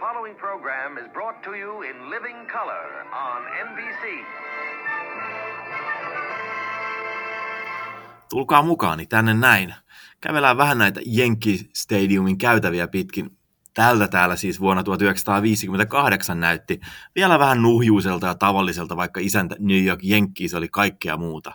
following program is brought to you in living color on NBC. Tulkaa mukaani tänne näin. Kävelään vähän näitä Jenkki Stadiumin käytäviä pitkin. Tältä täällä siis vuonna 1958 näytti vielä vähän nuhjuiselta ja tavalliselta, vaikka isäntä New York Yankees oli kaikkea muuta.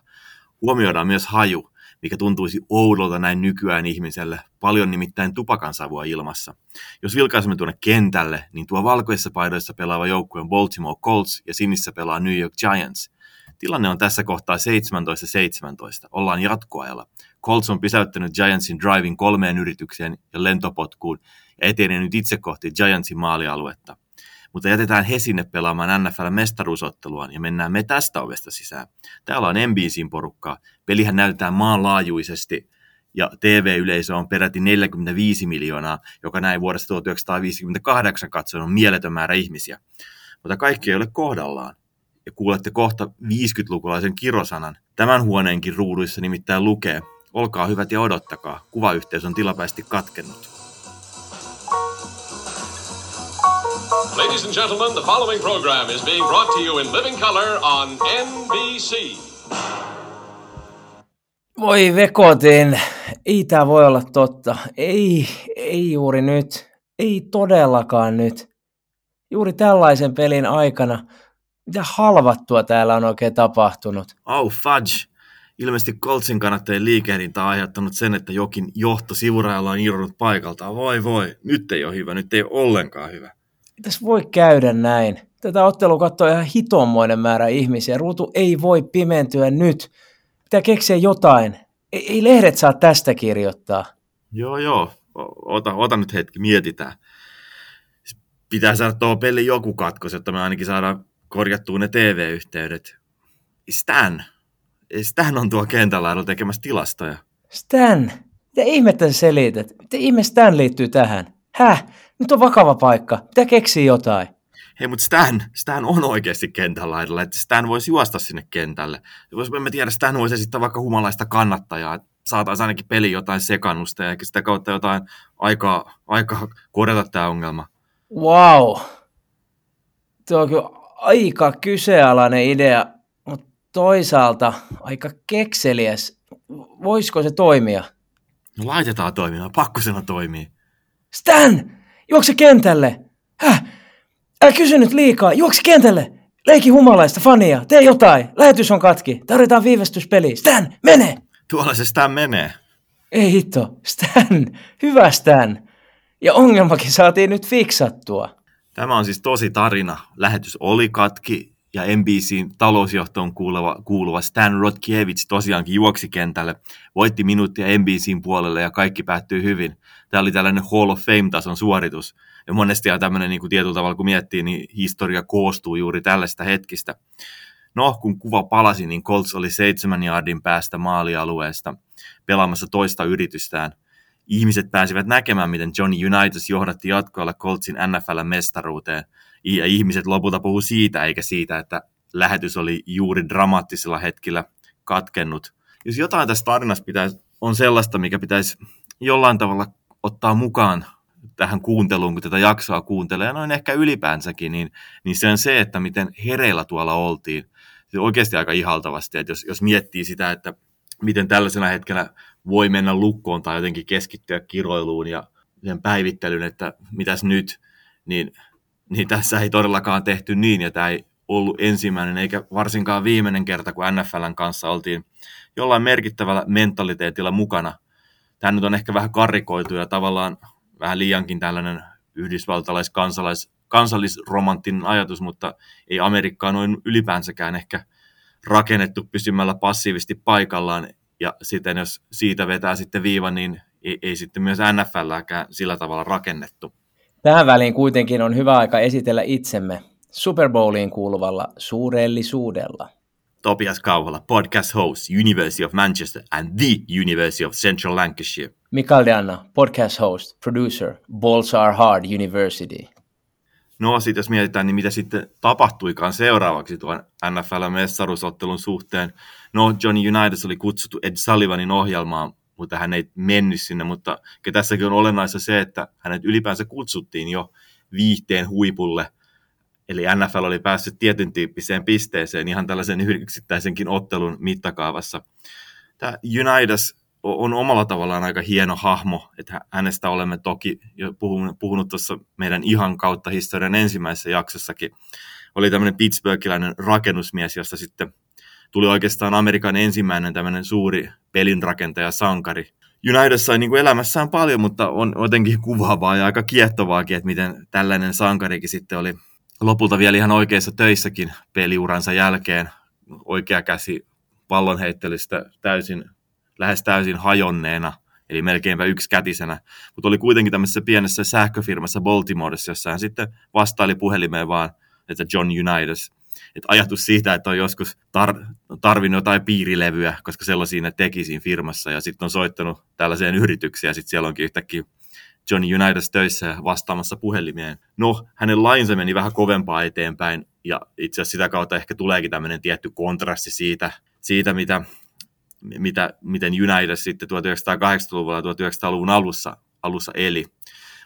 Huomioidaan myös haju, mikä tuntuisi oudolta näin nykyään ihmiselle. Paljon nimittäin tupakansavua ilmassa. Jos vilkaisemme tuonne kentälle, niin tuo valkoisissa paidoissa pelaava joukkue on Baltimore Colts ja sinissä pelaa New York Giants. Tilanne on tässä kohtaa 17-17. Ollaan jatkoajalla. Colts on pysäyttänyt Giantsin driving kolmeen yritykseen ja lentopotkuun ja etenee nyt itse kohti Giantsin maalialuetta. Mutta jätetään he sinne pelaamaan NFL-mestaruusotteluaan ja mennään me tästä ovesta sisään. Täällä on NBCin porukkaa. Pelihän näytetään maanlaajuisesti ja TV-yleisö on peräti 45 miljoonaa, joka näin vuodesta 1958 katsoen on mieletön määrä ihmisiä. Mutta kaikki ei ole kohdallaan. Ja kuulette kohta 50-lukulaisen kirosanan. Tämän huoneenkin ruuduissa nimittäin lukee, olkaa hyvät ja odottakaa, kuvayhteys on tilapäisesti katkennut. Ladies and gentlemen, the following program is being brought to you in living color on NBC. Voi vekotin, ei tämä voi olla totta. Ei, ei juuri nyt. Ei todellakaan nyt. Juuri tällaisen pelin aikana. Mitä halvattua täällä on oikein tapahtunut? Au oh, fudge! Ilmeisesti Coltsin kannattajien liikehdintä on aiheuttanut sen, että jokin johto sivurajalla on irronnut paikaltaan. Voi voi, nyt ei ole hyvä, nyt ei ole ollenkaan hyvä. Tässä voi käydä näin. Tätä ottelua katsoo ihan hitommoinen määrä ihmisiä. Ruutu ei voi pimentyä nyt. Pitää keksiä jotain. Ei, ei lehdet saa tästä kirjoittaa. Joo, joo. Ota, ota nyt hetki, mietitään. Pitää saada tuo peli joku katkos, jotta me ainakin saadaan korjattua ne TV-yhteydet. Stan. Stan on tuo kentällä tekemässä tilastoja. Stan? Mitä ihmettä sä selität? Mitä ihme Stan liittyy tähän? Häh? Nyt on vakava paikka. Pitää keksiä jotain. Hei, mutta Stan, Stan on oikeasti kentällä laidalla, että Stan voisi juosta sinne kentälle. Jos me tiedä, Stan voisi esittää vaikka humalaista kannattajaa, saataisiin ainakin peli jotain sekannusta ja sitä kautta jotain aikaa, aikaa korjata tämä ongelma. Wow. Tuo on kyllä aika kyseenalainen idea, mutta toisaalta aika kekseliäs. Voisiko se toimia? No laitetaan toimimaan, pakko sen toimii. Stan! Juokse kentälle! Häh? Älä kysy nyt liikaa. Juokse kentälle! Leiki humalaista, fania, tee jotain. Lähetys on katki. Tarvitaan viivästyspeli. Stan, mene! Tuolla se Stan menee. Ei hitto. Stan. Hyvä Stan. Ja ongelmakin saatiin nyt fiksattua. Tämä on siis tosi tarina. Lähetys oli katki ja NBCin talousjohtoon kuuluva, kuuluva Stan Rodkiewicz tosiaankin juoksi kentälle, voitti minuuttia NBCin puolelle ja kaikki päättyi hyvin. Tämä oli tällainen Hall of Fame-tason suoritus. Ja monesti ja tämmöinen niin kuin tietyllä tavalla, kun miettii, niin historia koostuu juuri tällaista hetkistä. No, kun kuva palasi, niin Colts oli seitsemän jardin päästä maalialueesta pelaamassa toista yritystään. Ihmiset pääsivät näkemään, miten Johnny Unitas johdatti jatkoilla Coltsin NFL-mestaruuteen. Ja ihmiset lopulta puhuu siitä, eikä siitä, että lähetys oli juuri dramaattisella hetkellä katkennut. Jos jotain tässä tarinassa pitäisi, on sellaista, mikä pitäisi jollain tavalla ottaa mukaan tähän kuunteluun, kun tätä jaksoa kuuntelee, ja noin ehkä ylipäänsäkin, niin, niin se on se, että miten hereillä tuolla oltiin. Se oikeasti aika ihaltavasti, että jos, jos miettii sitä, että miten tällaisena hetkenä voi mennä lukkoon tai jotenkin keskittyä kiroiluun ja sen päivittelyyn, että mitäs nyt, niin, niin tässä ei todellakaan tehty niin, ja tämä ei ollut ensimmäinen eikä varsinkaan viimeinen kerta, kun NFLn kanssa oltiin jollain merkittävällä mentaliteetilla mukana – tämä nyt on ehkä vähän karikoitu ja tavallaan vähän liiankin tällainen yhdysvaltalais-kansalais, kansallisromanttinen ajatus, mutta ei Amerikkaa noin ylipäänsäkään ehkä rakennettu pysymällä passiivisesti paikallaan, ja sitten jos siitä vetää sitten viiva, niin ei, ei sitten myös NFLääkään sillä tavalla rakennettu. Tähän väliin kuitenkin on hyvä aika esitellä itsemme Super Bowliin kuuluvalla suurellisuudella. Topias Kauhala, podcast host, University of Manchester and the University of Central Lancashire. Mikael Deanna, podcast host, producer, Balls Are Hard University. No sitten jos mietitään, niin mitä sitten tapahtuikaan seuraavaksi tuon NFL-mestaruusottelun suhteen. No Johnny Unitas oli kutsuttu Ed Sullivanin ohjelmaan, mutta hän ei mennyt sinne, mutta tässäkin on olennaista se, että hänet ylipäänsä kutsuttiin jo viihteen huipulle. Eli NFL oli päässyt tietyn tyyppiseen pisteeseen ihan tällaisen yksittäisenkin ottelun mittakaavassa. Tämä Unitas on omalla tavallaan aika hieno hahmo, että hänestä olemme toki jo puhunut, puhunut tuossa meidän ihan kautta historian ensimmäisessä jaksossakin. Oli tämmöinen Pittsburghilainen rakennusmies, josta sitten tuli oikeastaan Amerikan ensimmäinen tämmöinen suuri pelinrakentaja sankari. United sai niin kuin elämässään paljon, mutta on jotenkin kuvaavaa ja aika kiehtovaakin, että miten tällainen sankarikin sitten oli lopulta vielä ihan oikeissa töissäkin peliuransa jälkeen. Oikea käsi pallonheittelystä täysin, lähes täysin hajonneena, eli melkeinpä yksikätisenä. Mutta oli kuitenkin tämmöisessä pienessä sähköfirmassa Baltimoressa, jossa hän sitten vastaili puhelimeen vaan, että John Unitas – että ajatus siitä, että on joskus tar- tarvinnut jotain piirilevyä, koska sellaisia ne teki siinä firmassa, ja sitten on soittanut tällaiseen yritykseen, ja sitten siellä onkin yhtäkkiä Johnny Unitas töissä vastaamassa puhelimeen. No, hänen lainsa meni vähän kovempaa eteenpäin, ja itse asiassa sitä kautta ehkä tuleekin tämmöinen tietty kontrasti siitä, siitä mitä, mitä, miten Unitas sitten 1980-luvulla ja 1900-luvun alussa, alussa eli.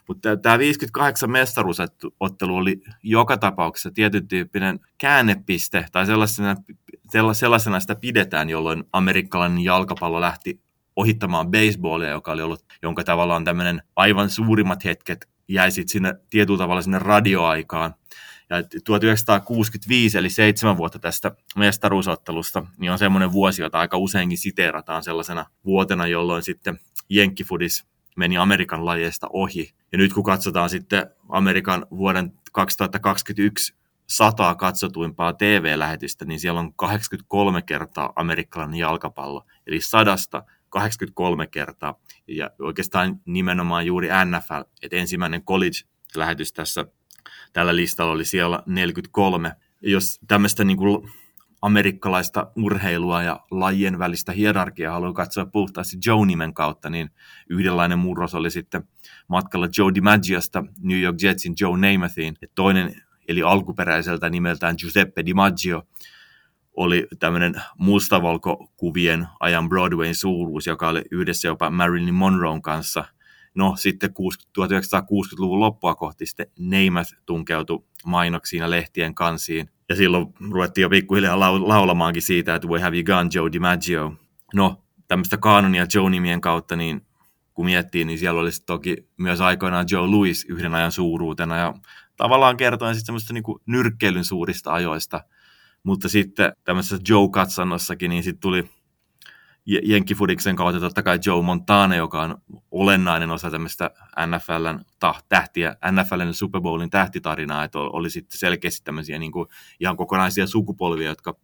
Mutta tämä 58 mestaruusottelu oli joka tapauksessa tietyn tyyppinen käännepiste, tai sellaisena, sellaisena sitä pidetään, jolloin amerikkalainen jalkapallo lähti ohittamaan baseballia, joka oli ollut, jonka tavallaan tämmöinen aivan suurimmat hetket jäi sitten sinne tietyllä tavalla sinne radioaikaan. Ja 1965, eli seitsemän vuotta tästä mestaruusottelusta, niin on semmoinen vuosi, jota aika useinkin siteerataan sellaisena vuotena, jolloin sitten Jenkkifudis meni Amerikan lajeista ohi. Ja nyt kun katsotaan sitten Amerikan vuoden 2021 sataa katsotuimpaa TV-lähetystä, niin siellä on 83 kertaa amerikkalainen jalkapallo, eli sadasta 83 kertaa. Ja oikeastaan nimenomaan juuri NFL, että ensimmäinen college-lähetys tässä tällä listalla oli siellä 43. Jos tämmöistä niin kuin amerikkalaista urheilua ja lajien välistä hierarkiaa haluaa katsoa puhtaasti Joe-nimen kautta, niin yhdenlainen murros oli sitten matkalla Joe DiMaggiosta New York Jetsin Joe Namathiin. Ja toinen, eli alkuperäiseltä nimeltään Giuseppe DiMaggio, oli tämmöinen mustavalkokuvien ajan Broadwayn suuruus, joka oli yhdessä jopa Marilyn Monroen kanssa. No sitten 1960-luvun loppua kohti sitten Namath tunkeutui mainoksiin ja lehtien kansiin. Ja silloin ruvettiin jo pikkuhiljaa laulamaankin siitä, että we have you gone, Joe DiMaggio. No, tämmöistä kanonia Joe-nimien kautta, niin kun miettii, niin siellä olisi toki myös aikoinaan Joe Louis yhden ajan suuruutena ja tavallaan kertoen sitten semmoista niin nyrkkeilyn suurista ajoista. Mutta sitten tämmöisessä Joe-katsannossakin, niin sitten tuli Jenkkifudiksen kautta totta kai Joe Montana, joka on olennainen osa tämmöistä NFLn tähtiä, NFLn Super Bowlin tähtitarinaa, että oli sitten selkeästi tämmöisiä niin kuin ihan kokonaisia sukupolvia, jotka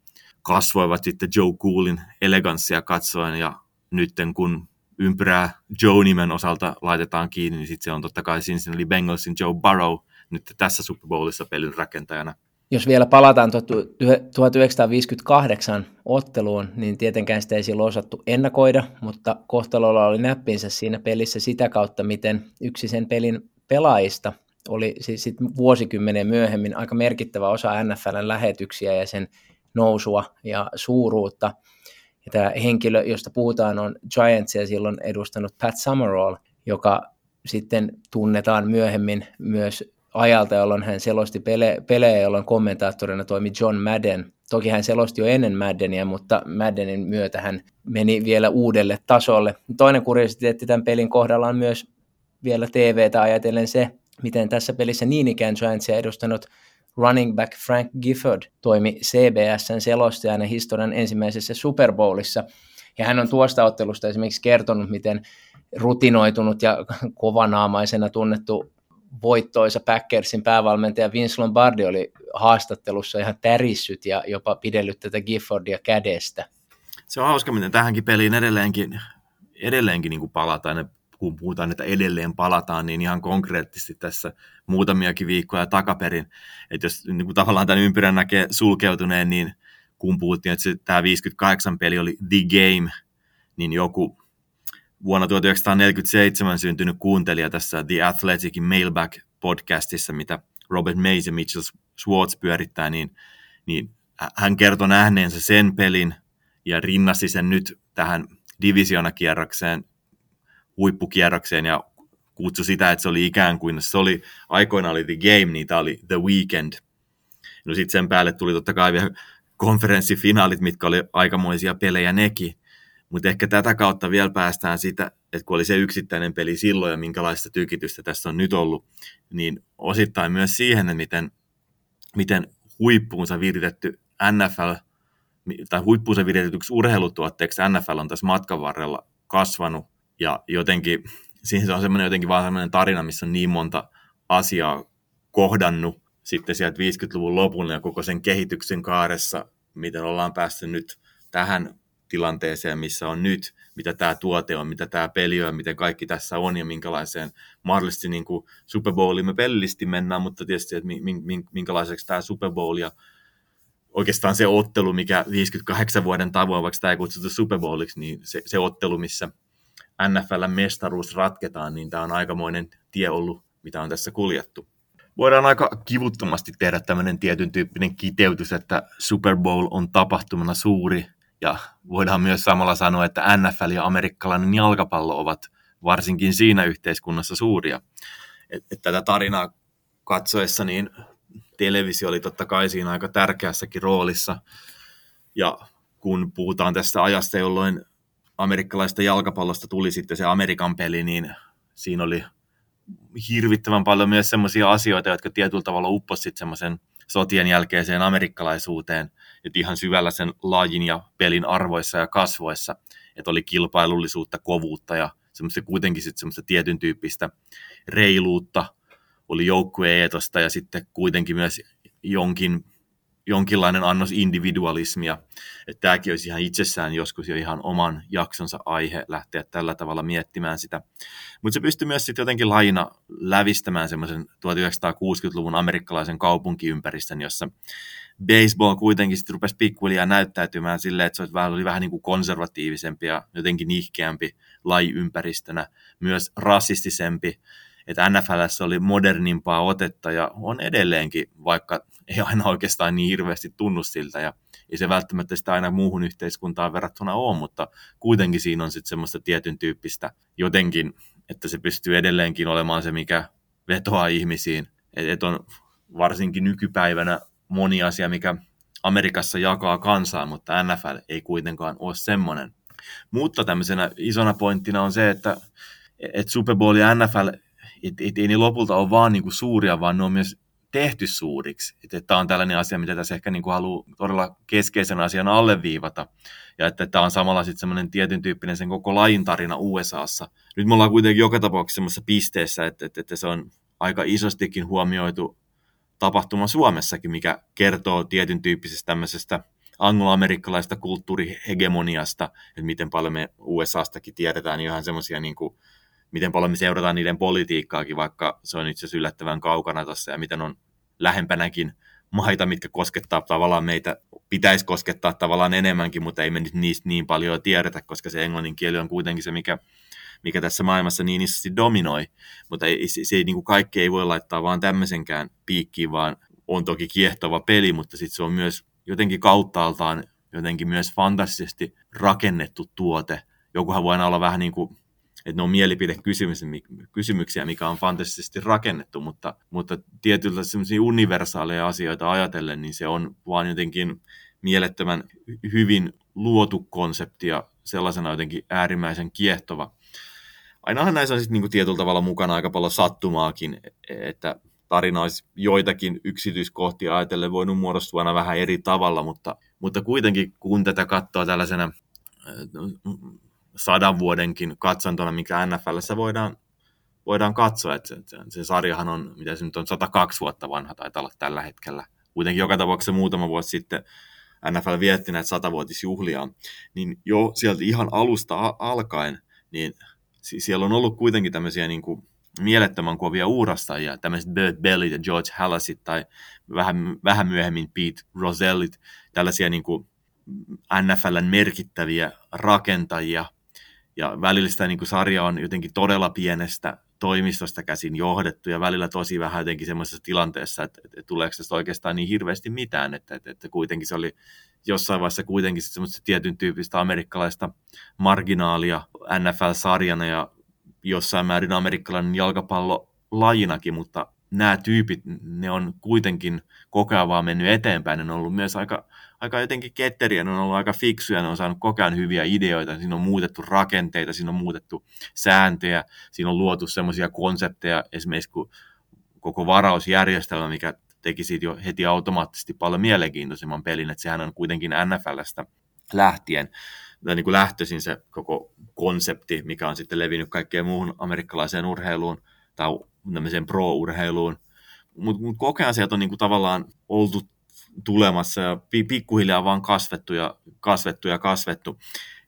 kasvoivat sitten Joe Coolin eleganssia katsoen ja nytten kun ympyrää Joe-nimen osalta laitetaan kiinni, niin sitten se on totta kai Cincinnati Bengalsin Joe Burrow nyt tässä Super Bowlissa pelin rakentajana. Jos vielä palataan 1958 otteluun, niin tietenkään sitä ei silloin osattu ennakoida, mutta kohtalolla oli näppinsä siinä pelissä sitä kautta, miten yksi sen pelin pelaajista oli siis sit vuosikymmenen myöhemmin aika merkittävä osa NFLn lähetyksiä ja sen nousua ja suuruutta. Ja tämä henkilö, josta puhutaan, on Giantsia silloin edustanut Pat Summerall, joka sitten tunnetaan myöhemmin myös ajalta, jolloin hän selosti pele- pelejä, jolloin kommentaattorina toimi John Madden. Toki hän selosti jo ennen Maddenia, mutta Maddenin myötä hän meni vielä uudelle tasolle. Toinen kuriositeetti tämän pelin kohdalla on myös vielä TVtä ajatellen se, miten tässä pelissä niin ikään Giantsia edustanut running back Frank Gifford toimi CBSn selostajana historian ensimmäisessä Super Bowlissa. Ja hän on tuosta ottelusta esimerkiksi kertonut, miten rutinoitunut ja kovanaamaisena tunnettu voittoisa Packersin päävalmentaja Vince Lombardi oli haastattelussa ihan tärissyt ja jopa pidellyt tätä Giffordia kädestä. Se on hauska, miten tähänkin peliin edelleenkin, edelleenkin niin kuin palataan, kun puhutaan, että edelleen palataan, niin ihan konkreettisesti tässä muutamiakin viikkoja takaperin. Että jos niin kuin tavallaan tämän ympyrän näkee sulkeutuneen, niin kun puhuttiin, että se, tämä 58 peli oli The Game, niin joku vuonna 1947 syntynyt kuuntelija tässä The Athleticin Mailback-podcastissa, mitä Robert Mays ja Mitchell Schwartz pyörittää, niin, niin hän kertoi nähneensä sen pelin ja rinnasi sen nyt tähän divisionakierrokseen, huippukierrokseen ja kutsui sitä, että se oli ikään kuin, se oli aikoinaan oli The Game, niin tämä oli The Weekend. No sitten sen päälle tuli totta kai vielä konferenssifinaalit, mitkä oli aikamoisia pelejä nekin. Mutta ehkä tätä kautta vielä päästään sitä, että kun oli se yksittäinen peli silloin ja minkälaista tykitystä tässä on nyt ollut, niin osittain myös siihen, että miten, miten huippuunsa viritetty NFL, tai huippuunsa viritetyksi urheilutuotteeksi NFL on tässä matkan varrella kasvanut, ja jotenkin siihen se on semmoinen jotenkin vaan semmoinen tarina, missä on niin monta asiaa kohdannut sitten sieltä 50-luvun lopulla ja koko sen kehityksen kaaressa, miten ollaan päästy nyt tähän tilanteeseen, missä on nyt, mitä tämä tuote on, mitä tämä peli on, miten kaikki tässä on ja minkälaiseen mahdollisesti niin kuin Super Bowliin me pelillisesti mennään, mutta tietysti, että minkälaiseksi tämä Super Bowl ja oikeastaan se ottelu, mikä 58 vuoden tavoin, vaikka sitä ei kutsuta Super Bowliksi, niin se, se ottelu, missä NFLn mestaruus ratketaan, niin tämä on aikamoinen tie ollut, mitä on tässä kuljettu. Voidaan aika kivuttomasti tehdä tämmöinen tietyn tyyppinen kiteytys, että Super Bowl on tapahtumana suuri, ja voidaan myös samalla sanoa, että NFL ja amerikkalainen jalkapallo ovat varsinkin siinä yhteiskunnassa suuria. Et, et tätä tarinaa katsoessa niin televisio oli totta kai siinä aika tärkeässäkin roolissa. Ja kun puhutaan tästä ajasta, jolloin amerikkalaista jalkapallosta tuli sitten se Amerikan peli, niin siinä oli hirvittävän paljon myös sellaisia asioita, jotka tietyllä tavalla upposivat semmoisen sotien jälkeiseen amerikkalaisuuteen, että ihan syvällä sen lajin ja pelin arvoissa ja kasvoissa, että oli kilpailullisuutta, kovuutta ja semmoista kuitenkin sitten semmoista tietyn tyyppistä reiluutta, oli joukkueetosta ja sitten kuitenkin myös jonkin jonkinlainen annos individualismia. Että tämäkin olisi ihan itsessään joskus jo ihan oman jaksonsa aihe lähteä tällä tavalla miettimään sitä. Mutta se pystyy myös sitten jotenkin laina lävistämään semmoisen 1960-luvun amerikkalaisen kaupunkiympäristön, jossa baseball kuitenkin sitten rupesi pikkuhiljaa näyttäytymään silleen, että se olisi vähän, oli vähän niin kuin konservatiivisempi ja jotenkin nihkeämpi lajiympäristönä, myös rasistisempi että NFLssä oli modernimpaa otetta ja on edelleenkin, vaikka ei aina oikeastaan niin hirveästi tunnu siltä ja ei se välttämättä sitä aina muuhun yhteiskuntaan verrattuna ole, mutta kuitenkin siinä on sitten semmoista tietyn tyyppistä jotenkin, että se pystyy edelleenkin olemaan se, mikä vetoaa ihmisiin. Että et on varsinkin nykypäivänä moni asia, mikä Amerikassa jakaa kansaa, mutta NFL ei kuitenkaan ole semmoinen. Mutta tämmöisenä isona pointtina on se, että et Super Bowl ja NFL et, et, ei ne lopulta ole vaan niin kuin suuria, vaan ne on myös tehty suuriksi. Että, että tämä on tällainen asia, mitä tässä ehkä niin kuin haluaa todella keskeisen asian alleviivata. Ja että tämä on samalla sitten semmoinen tietyn tyyppinen sen koko lajin tarina USAssa. Nyt me ollaan kuitenkin joka tapauksessa semmoisessa pisteessä, että, että, että se on aika isostikin huomioitu tapahtuma Suomessakin, mikä kertoo tietyn tyyppisestä tämmöisestä angloamerikkalaista kulttuurihegemoniasta, että miten paljon me USAstakin tiedetään niin ihan semmoisia niin kuin miten paljon me seurataan niiden politiikkaakin, vaikka se on itse asiassa yllättävän kaukana tuossa ja miten on lähempänäkin maita, mitkä koskettaa tavallaan meitä, pitäisi koskettaa tavallaan enemmänkin, mutta ei me nyt niistä niin paljon tiedetä, koska se englannin kieli on kuitenkin se, mikä, mikä tässä maailmassa niin isosti dominoi, mutta ei, se, se niin kuin kaikki ei voi laittaa vaan tämmöisenkään piikkiin, vaan on toki kiehtova peli, mutta sitten se on myös jotenkin kauttaaltaan jotenkin myös fantastisesti rakennettu tuote. Jokuhan voi aina olla vähän niin kuin että ne on mielipidekysymyksiä, mikä on fantastisesti rakennettu, mutta, mutta tietyllä semmoisia universaaleja asioita ajatellen, niin se on vaan jotenkin mielettömän hyvin luotu konsepti ja sellaisena jotenkin äärimmäisen kiehtova. Ainahan näissä on sitten niinku tietyllä tavalla mukana aika paljon sattumaakin, että tarina olisi joitakin yksityiskohtia ajatellen voinut muodostua aina vähän eri tavalla, mutta, mutta kuitenkin kun tätä katsoo tällaisena sadan vuodenkin katsantona, mikä NFLssä voidaan, voidaan katsoa. Että se, se, sarjahan on, mitä se nyt on, 102 vuotta vanha taitaa olla tällä hetkellä. Kuitenkin joka tapauksessa muutama vuosi sitten NFL vietti näitä satavuotisjuhlia, niin jo sieltä ihan alusta alkaen, niin siellä on ollut kuitenkin tämmöisiä niin kuin mielettömän kovia uurastajia, tämmöiset Bert Belly ja George Hallasit tai vähän, vähän myöhemmin Pete Rosellit, tällaisia niin kuin NFLn merkittäviä rakentajia, ja välillä sitä niin kuin sarja on jotenkin todella pienestä toimistosta käsin johdettu ja välillä tosi vähän jotenkin semmoisessa tilanteessa, että, että, tuleeko tästä oikeastaan niin hirveästi mitään, että, että, että kuitenkin se oli jossain vaiheessa kuitenkin semmoista tietyn tyyppistä amerikkalaista marginaalia NFL-sarjana ja jossain määrin amerikkalainen jalkapallo lajinakin, mutta nämä tyypit, ne on kuitenkin koko ajan vaan mennyt eteenpäin. Ne on ollut myös aika, aika jotenkin ketteriä, ne on ollut aika fiksuja, ne on saanut koko ajan hyviä ideoita. Siinä on muutettu rakenteita, siinä on muutettu sääntöjä, siinä on luotu semmoisia konsepteja, esimerkiksi kuin koko varausjärjestelmä, mikä teki siitä jo heti automaattisesti paljon mielenkiintoisemman pelin, että sehän on kuitenkin NFLstä lähtien tai niin kuin lähtöisin se koko konsepti, mikä on sitten levinnyt kaikkeen muuhun amerikkalaiseen urheiluun tai pro-urheiluun. Mutta mut koko ajan sieltä on niin kuin tavallaan oltu tulemassa ja pikkuhiljaa vaan kasvettu ja kasvettu ja kasvettu.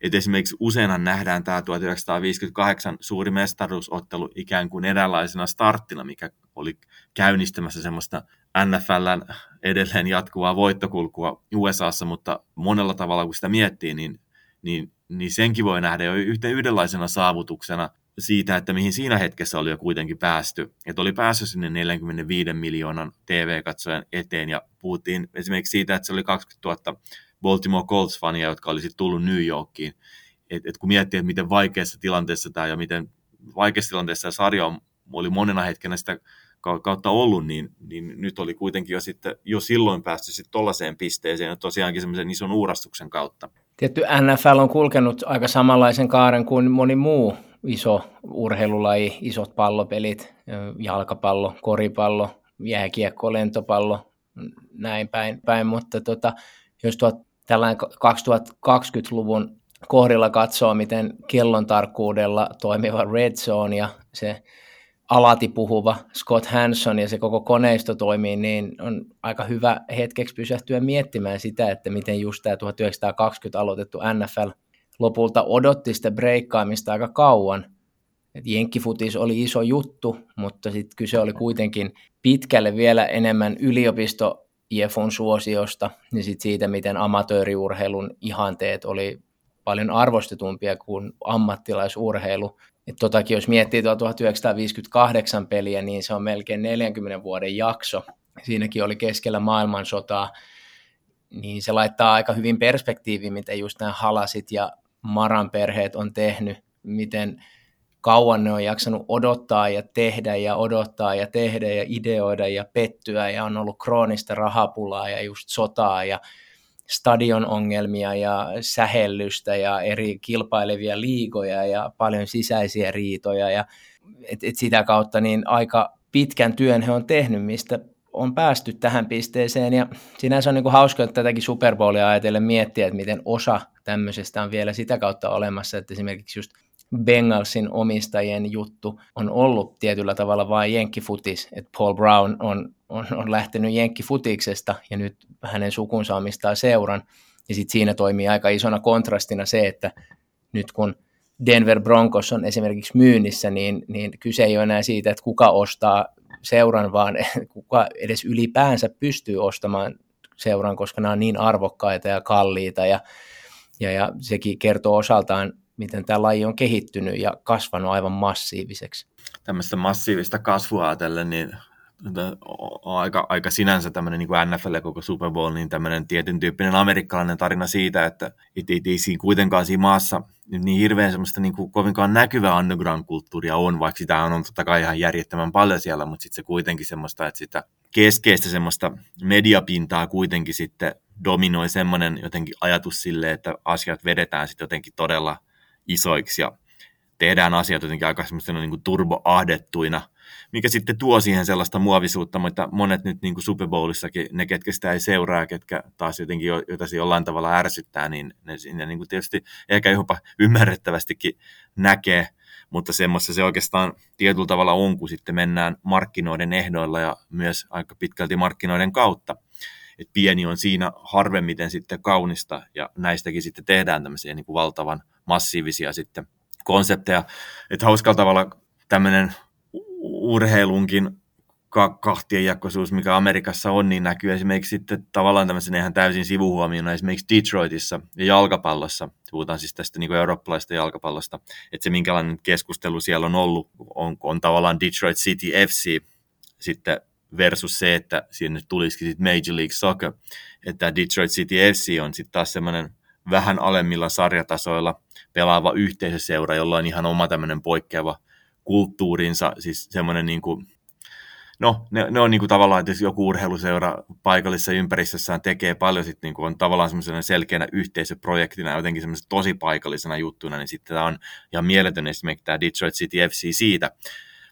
Et esimerkiksi useinhan nähdään tämä 1958 suuri mestaruusottelu ikään kuin eräänlaisena starttina, mikä oli käynnistämässä semmoista NFLn edelleen jatkuvaa voittokulkua USAssa, mutta monella tavalla kun sitä miettii, niin, niin, niin senkin voi nähdä jo yhten yhdenlaisena saavutuksena siitä, että mihin siinä hetkessä oli jo kuitenkin päästy. Että oli päässyt sinne 45 miljoonan TV-katsojan eteen ja puhuttiin esimerkiksi siitä, että se oli 20 000 Baltimore Colts-fania, jotka oli sitten tullut New Yorkiin. Et, et kun miettii, että miten vaikeassa tilanteessa tämä ja miten vaikeassa tilanteessa sarja oli monena hetkenä sitä kautta ollut, niin, niin nyt oli kuitenkin jo, sitten, jo silloin päästy sitten tuollaiseen pisteeseen ja tosiaankin semmoisen ison uurastuksen kautta. Tietty NFL on kulkenut aika samanlaisen kaaren kuin moni muu iso urheilulaji, isot pallopelit, jalkapallo, koripallo, jääkiekko, lentopallo, näin päin, päin. mutta tota, jos tuot tällainen 2020-luvun kohdilla katsoo, miten kellon tarkkuudella toimiva Red Zone ja se alati puhuva Scott Hanson ja se koko koneisto toimii, niin on aika hyvä hetkeksi pysähtyä miettimään sitä, että miten just tämä 1920 aloitettu NFL lopulta odotti sitä breikkaamista aika kauan. Jenkkifutis oli iso juttu, mutta sitten kyse oli kuitenkin pitkälle vielä enemmän yliopisto IFUn suosiosta ja sit siitä, miten amatööriurheilun ihanteet oli paljon arvostetumpia kuin ammattilaisurheilu. Et totakin jos miettii tuo 1958 peliä, niin se on melkein 40 vuoden jakso. Siinäkin oli keskellä maailmansotaa, niin se laittaa aika hyvin perspektiiviin, miten just nämä halasit ja Maran perheet on tehnyt, miten kauan ne on jaksanut odottaa ja tehdä ja odottaa ja tehdä ja ideoida ja pettyä ja on ollut kroonista rahapulaa ja just sotaa ja stadion ongelmia ja sähellystä ja eri kilpailevia liigoja ja paljon sisäisiä riitoja ja et, et sitä kautta niin aika pitkän työn he on tehnyt, mistä on päästy tähän pisteeseen. Ja sinänsä on niin kuin hauska että tätäkin Super Bowlia ajatellen miettiä, että miten osa tämmöisestä on vielä sitä kautta olemassa, että esimerkiksi just Bengalsin omistajien juttu on ollut tietyllä tavalla vain jenkkifutis, että Paul Brown on, on, on lähtenyt jenkkifutiksesta ja nyt hänen sukunsa omistaa seuran. Ja sitten siinä toimii aika isona kontrastina se, että nyt kun Denver Broncos on esimerkiksi myynnissä, niin, niin kyse ei ole enää siitä, että kuka ostaa seuran, vaan kuka edes ylipäänsä pystyy ostamaan seuran, koska nämä on niin arvokkaita ja kalliita ja, ja, ja sekin kertoo osaltaan miten tämä laji on kehittynyt ja kasvanut aivan massiiviseksi. Tämmöistä massiivista kasvua ajatellen, niin aika, aika sinänsä tämmöinen niin kuin NFL ja koko Super Bowl, niin tämmöinen tietyn tyyppinen amerikkalainen tarina siitä, että it, it, ei siinä kuitenkaan siinä maassa niin hirveän semmoista niin kuin kovinkaan näkyvää underground-kulttuuria on, vaikka sitä on, on totta kai ihan järjettömän paljon siellä, mutta sitten se kuitenkin semmoista, että sitä keskeistä semmoista mediapintaa kuitenkin sitten dominoi semmoinen jotenkin ajatus sille, että asiat vedetään sitten jotenkin todella – isoiksi ja tehdään asiat jotenkin aika semmoisena niin turboahdettuina, mikä sitten tuo siihen sellaista muovisuutta, mutta monet nyt niin kuin Super Bowlissakin, ne ketkä sitä ei seuraa, ketkä taas jotenkin, joita se jollain tavalla ärsyttää, niin ne siinä niin kuin tietysti ehkä jopa ymmärrettävästikin näkee, mutta semmoista se oikeastaan tietyllä tavalla on, kun sitten mennään markkinoiden ehdoilla ja myös aika pitkälti markkinoiden kautta. Et pieni on siinä harvemmiten sitten kaunista ja näistäkin sitten tehdään tämmöisiä niin kuin valtavan massiivisia sitten konsepteja. Että hauskalla tavalla tämmöinen urheilunkin kahtien jakkoisuus, mikä Amerikassa on, niin näkyy esimerkiksi sitten tavallaan tämmöisen ihan täysin sivuhuomiona esimerkiksi Detroitissa ja jalkapallossa. Puhutaan siis tästä niin eurooppalaista jalkapallosta, että se minkälainen keskustelu siellä on ollut, on, on tavallaan Detroit City FC sitten versus se, että sinne tulisikin sitten Major League Soccer, että Detroit City FC on sitten taas semmoinen vähän alemmilla sarjatasoilla pelaava yhteisöseura, jolla on ihan oma tämmöinen poikkeava kulttuurinsa, siis semmoinen niin kuin, no ne, ne on niin kuin tavallaan, että jos joku urheiluseura paikallisessa ympäristössään tekee paljon, sit niin kuin on tavallaan semmoisena selkeänä yhteisöprojektina, jotenkin semmoisena tosi paikallisena juttuna, niin sitten tämä on ihan mieletön esimerkiksi tämä Detroit City FC siitä,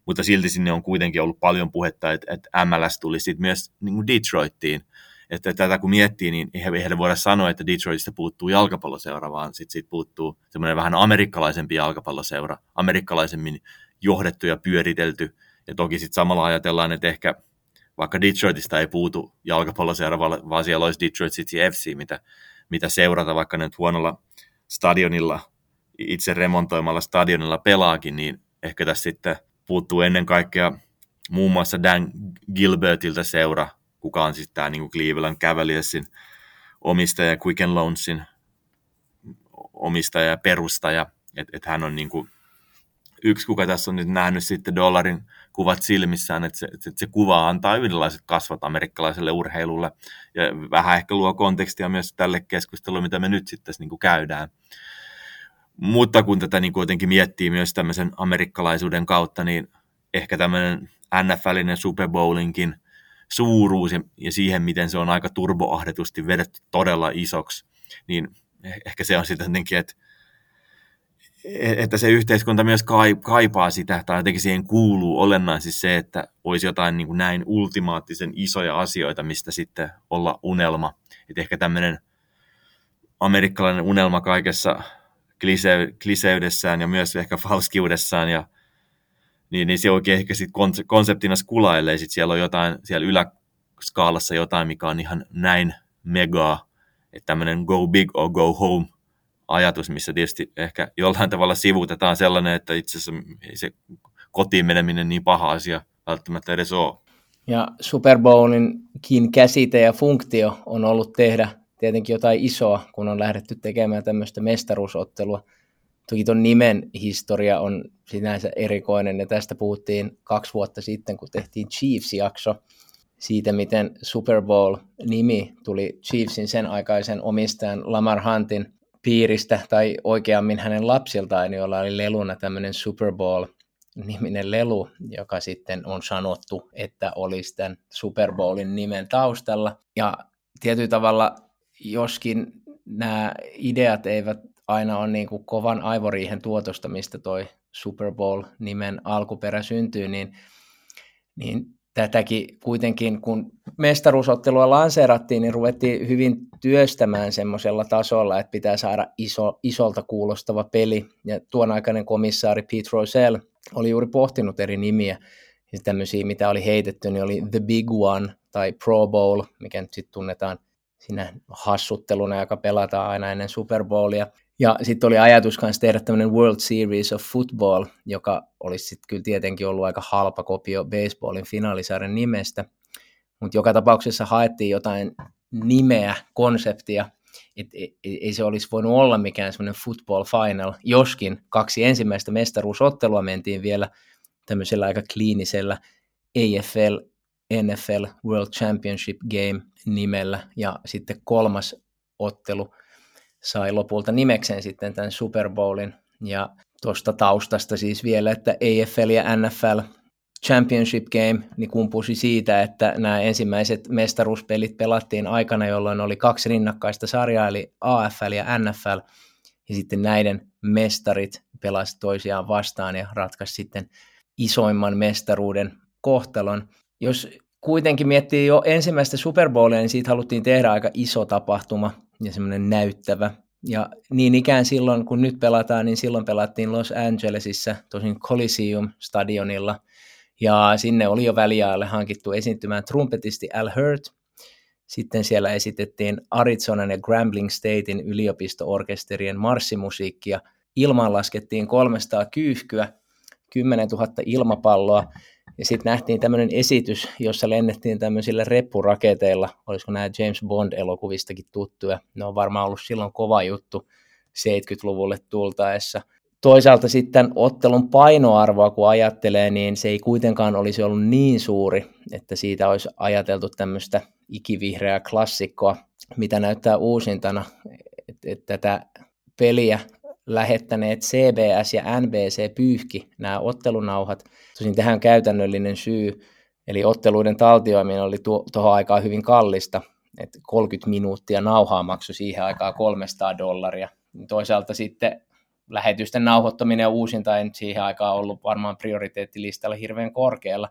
mutta silti sinne on kuitenkin ollut paljon puhetta, että, että MLS tuli sitten myös niin kuin Detroittiin, että tätä kun miettii, niin ei heille voida sanoa, että Detroitista puuttuu jalkapalloseura, vaan sitten siitä puuttuu semmoinen vähän amerikkalaisempi jalkapalloseura, amerikkalaisemmin johdettu ja pyöritelty, ja toki sitten samalla ajatellaan, että ehkä vaikka Detroitista ei puutu jalkapalloseura, vaan siellä olisi Detroit City FC, mitä, mitä seurata, vaikka nyt huonolla stadionilla, itse remontoimalla stadionilla pelaakin, niin ehkä tässä sitten puuttuu ennen kaikkea muun muassa Dan Gilbertiltä seura, kuka on sitten tämä niin Cleveland Cavaliersin omistaja, Quicken Loansin omistaja ja perustaja, että et hän on niin kuin yksi, kuka tässä on nyt nähnyt sitten dollarin kuvat silmissään, että se, että se kuva antaa yhdenlaiset kasvat amerikkalaiselle urheilulle ja vähän ehkä luo kontekstia myös tälle keskustelulle, mitä me nyt sitten tässä niin kuin käydään. Mutta kun tätä niin kuin jotenkin miettii myös tämmöisen amerikkalaisuuden kautta, niin ehkä tämmöinen NFLinen Super Bowlinkin suuruus ja, ja siihen, miten se on aika turboahdetusti vedetty todella isoksi, niin eh, ehkä se on sitten jotenkin, että että se yhteiskunta myös kaipaa sitä, tai jotenkin siihen kuuluu olennaisesti se, että olisi jotain niin kuin näin ultimaattisen isoja asioita, mistä sitten olla unelma. Että ehkä tämmöinen amerikkalainen unelma kaikessa klise, kliseydessään ja myös ehkä falskiudessaan, ja, niin, niin se oikein ehkä sitten konseptina skulailee, sitten siellä on jotain, siellä yläskaalassa jotain, mikä on ihan näin megaa, että tämmöinen go big or go home ajatus, missä tietysti ehkä jollain tavalla sivutetaan sellainen, että itse asiassa ei se kotiin meneminen niin paha asia välttämättä edes ole. Ja Super Bowlinkin käsite ja funktio on ollut tehdä tietenkin jotain isoa, kun on lähdetty tekemään tämmöistä mestaruusottelua. Toki tuon nimen historia on sinänsä erikoinen, ja tästä puhuttiin kaksi vuotta sitten, kun tehtiin Chiefs-jakso siitä, miten Super Bowl-nimi tuli Chiefsin sen aikaisen omistajan Lamar Huntin piiristä, tai oikeammin hänen lapsiltaan, jolla oli leluna tämmöinen Super Bowl-niminen lelu, joka sitten on sanottu, että olisi tämän Super Bowlin nimen taustalla. Ja tietyllä tavalla, joskin nämä ideat eivät aina ole niin kuin kovan aivoriihen tuotosta, mistä toi Super Bowl-nimen alkuperä syntyy, niin, niin tätäkin kuitenkin, kun mestaruusottelua lanseerattiin, niin ruvettiin hyvin työstämään semmoisella tasolla, että pitää saada iso, isolta kuulostava peli. Ja tuon aikainen komissaari Pete Rosell oli juuri pohtinut eri nimiä. Ja tämmöisiä, mitä oli heitetty, niin oli The Big One tai Pro Bowl, mikä nyt sitten tunnetaan siinä hassutteluna, joka pelataan aina ennen Super Bowlia. Ja sitten oli ajatus myös tehdä tämmöinen World Series of Football, joka olisi sitten kyllä tietenkin ollut aika halpa kopio baseballin finaalisarjan nimestä. Mutta joka tapauksessa haettiin jotain nimeä, konseptia, että ei se olisi voinut olla mikään semmoinen football final, joskin kaksi ensimmäistä mestaruusottelua mentiin vielä tämmöisellä aika kliinisellä AFL NFL World Championship Game nimellä, ja sitten kolmas ottelu – sai lopulta nimekseen sitten tämän Super Bowlin. Ja tuosta taustasta siis vielä, että AFL ja NFL Championship Game niin kumpusi siitä, että nämä ensimmäiset mestaruuspelit pelattiin aikana, jolloin oli kaksi rinnakkaista sarjaa, eli AFL ja NFL, ja sitten näiden mestarit pelasivat toisiaan vastaan ja ratkaisi sitten isoimman mestaruuden kohtalon. Jos kuitenkin miettii jo ensimmäistä Super Bowlia, niin siitä haluttiin tehdä aika iso tapahtuma, ja semmoinen näyttävä. Ja niin ikään silloin, kun nyt pelataan, niin silloin pelattiin Los Angelesissa, tosin Coliseum-stadionilla, ja sinne oli jo väliaalle hankittu esiintymään trumpetisti Al Hurt. Sitten siellä esitettiin Arizonan ja Grambling Statein yliopisto-orkesterien marssimusiikkia. Ilmaan laskettiin 300 kyyhkyä, 10 000 ilmapalloa, ja sitten nähtiin tämmöinen esitys, jossa lennettiin tämmöisillä reppuraketeilla, olisiko nämä James Bond-elokuvistakin tuttuja. Ne on varmaan ollut silloin kova juttu 70-luvulle tultaessa. Toisaalta sitten ottelun painoarvoa, kun ajattelee, niin se ei kuitenkaan olisi ollut niin suuri, että siitä olisi ajateltu tämmöistä ikivihreää klassikkoa, mitä näyttää uusintana, että, tätä peliä lähettäneet CBS ja NBC pyyhki nämä ottelunauhat. Tosin tähän käytännöllinen syy, eli otteluiden taltioiminen oli tuohon aikaan hyvin kallista, että 30 minuuttia nauhaa maksoi siihen aikaan 300 dollaria. Toisaalta sitten lähetysten nauhoittaminen ja uusinta ei siihen aikaan ollut varmaan prioriteettilistalla hirveän korkealla.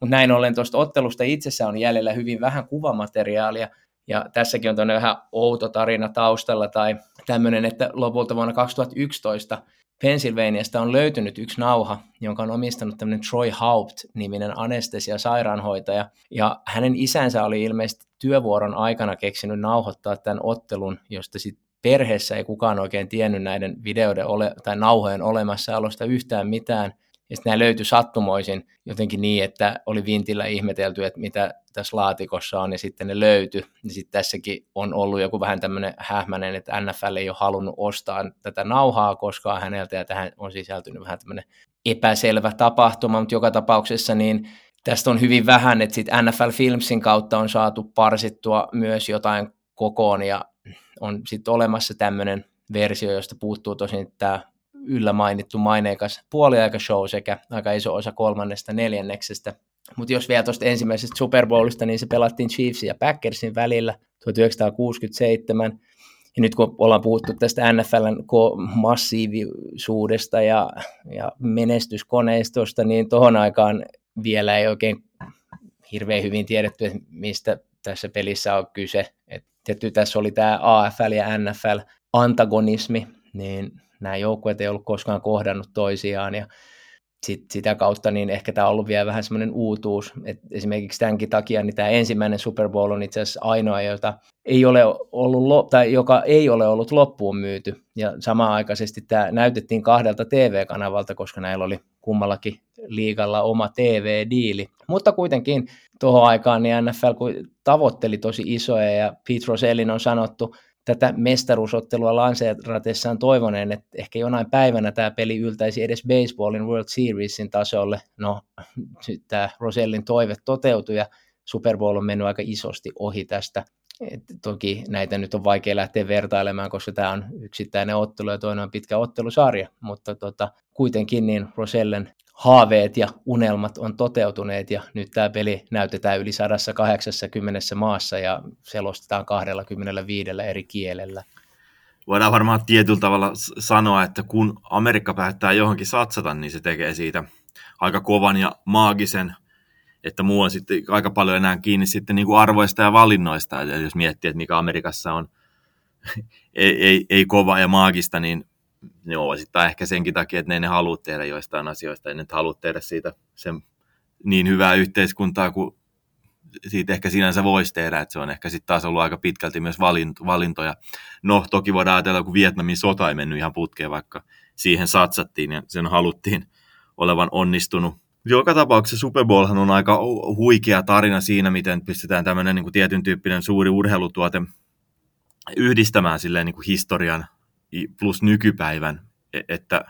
Mutta näin ollen tuosta ottelusta itsessä on jäljellä hyvin vähän kuvamateriaalia, ja tässäkin on tämmöinen vähän outo tarina taustalla, tai tämmöinen, että lopulta vuonna 2011 Pennsylvaniasta on löytynyt yksi nauha, jonka on omistanut tämmöinen Troy Haupt-niminen anestesia-sairaanhoitaja, ja hänen isänsä oli ilmeisesti työvuoron aikana keksinyt nauhoittaa tämän ottelun, josta sitten perheessä ei kukaan oikein tiennyt näiden videoiden ole, tai nauhojen olemassaolosta yhtään mitään, ja sitten nämä löytyi sattumoisin jotenkin niin, että oli vintillä ihmetelty, että mitä tässä laatikossa on, ja sitten ne löytyi. Ja sitten tässäkin on ollut joku vähän tämmöinen hähmäinen, että NFL ei ole halunnut ostaa tätä nauhaa koskaan häneltä, ja tähän on sisältynyt vähän tämmöinen epäselvä tapahtuma, mutta joka tapauksessa niin tästä on hyvin vähän, että sitten NFL Filmsin kautta on saatu parsittua myös jotain kokoon, ja on sitten olemassa tämmöinen versio, josta puuttuu tosin tämä yllä mainittu maineikas puoliaikashow sekä aika iso osa kolmannesta neljänneksestä. Mutta jos vielä tuosta ensimmäisestä Super Bowlista, niin se pelattiin Chiefsin ja Packersin välillä 1967. Ja nyt kun ollaan puhuttu tästä NFLn massiivisuudesta ja, ja menestyskoneistosta, niin tuohon aikaan vielä ei oikein hirveän hyvin tiedetty, että mistä tässä pelissä on kyse. Et tietysti tässä oli tämä AFL ja NFL antagonismi, niin nämä joukkueet ei ollut koskaan kohdannut toisiaan ja sit, sitä kautta niin ehkä tämä on ollut vielä vähän semmoinen uutuus, että esimerkiksi tämänkin takia niin tämä ensimmäinen Super Bowl on itse asiassa ainoa, jota ei ole ollut, tai joka ei ole ollut loppuun myyty ja samaan aikaisesti tämä näytettiin kahdelta TV-kanavalta, koska näillä oli kummallakin liigalla oma TV-diili. Mutta kuitenkin tuohon aikaan niin NFL tavoitteli tosi isoja ja Pete Rosellin on sanottu, tätä mestaruusottelua lanseeratessaan toivoneen, että ehkä jonain päivänä tämä peli yltäisi edes baseballin World Seriesin tasolle. No, nyt tämä Rosellin toive toteutui ja Super Bowl on mennyt aika isosti ohi tästä. Et toki näitä nyt on vaikea lähteä vertailemaan, koska tämä on yksittäinen ottelu ja toinen on pitkä ottelusarja, mutta tota, kuitenkin niin Rosellen haaveet ja unelmat on toteutuneet ja nyt tämä peli näytetään yli 180 maassa ja selostetaan 25 eri kielellä. Voidaan varmaan tietyllä tavalla sanoa, että kun Amerikka päättää johonkin satsata, niin se tekee siitä aika kovan ja maagisen, että muu on sitten aika paljon enää kiinni sitten niin kuin arvoista ja valinnoista. Eli jos miettii, että mikä Amerikassa on ei, ei, ei kova ja maagista, niin ne osittain ehkä senkin takia, että ne ei ne halua tehdä joistain asioista, ei ne halua tehdä siitä sen niin hyvää yhteiskuntaa kuin siitä ehkä sinänsä voisi tehdä, että se on ehkä sitten taas ollut aika pitkälti myös valintoja. No, toki voidaan ajatella, kun Vietnamin sota ei mennyt ihan putkeen, vaikka siihen satsattiin ja sen haluttiin olevan onnistunut. Joka tapauksessa Super Bowlhan on aika huikea tarina siinä, miten pystytään tämmöinen niin kuin tietyn tyyppinen suuri urheilutuote yhdistämään silleen niin kuin historian plus nykypäivän, e, että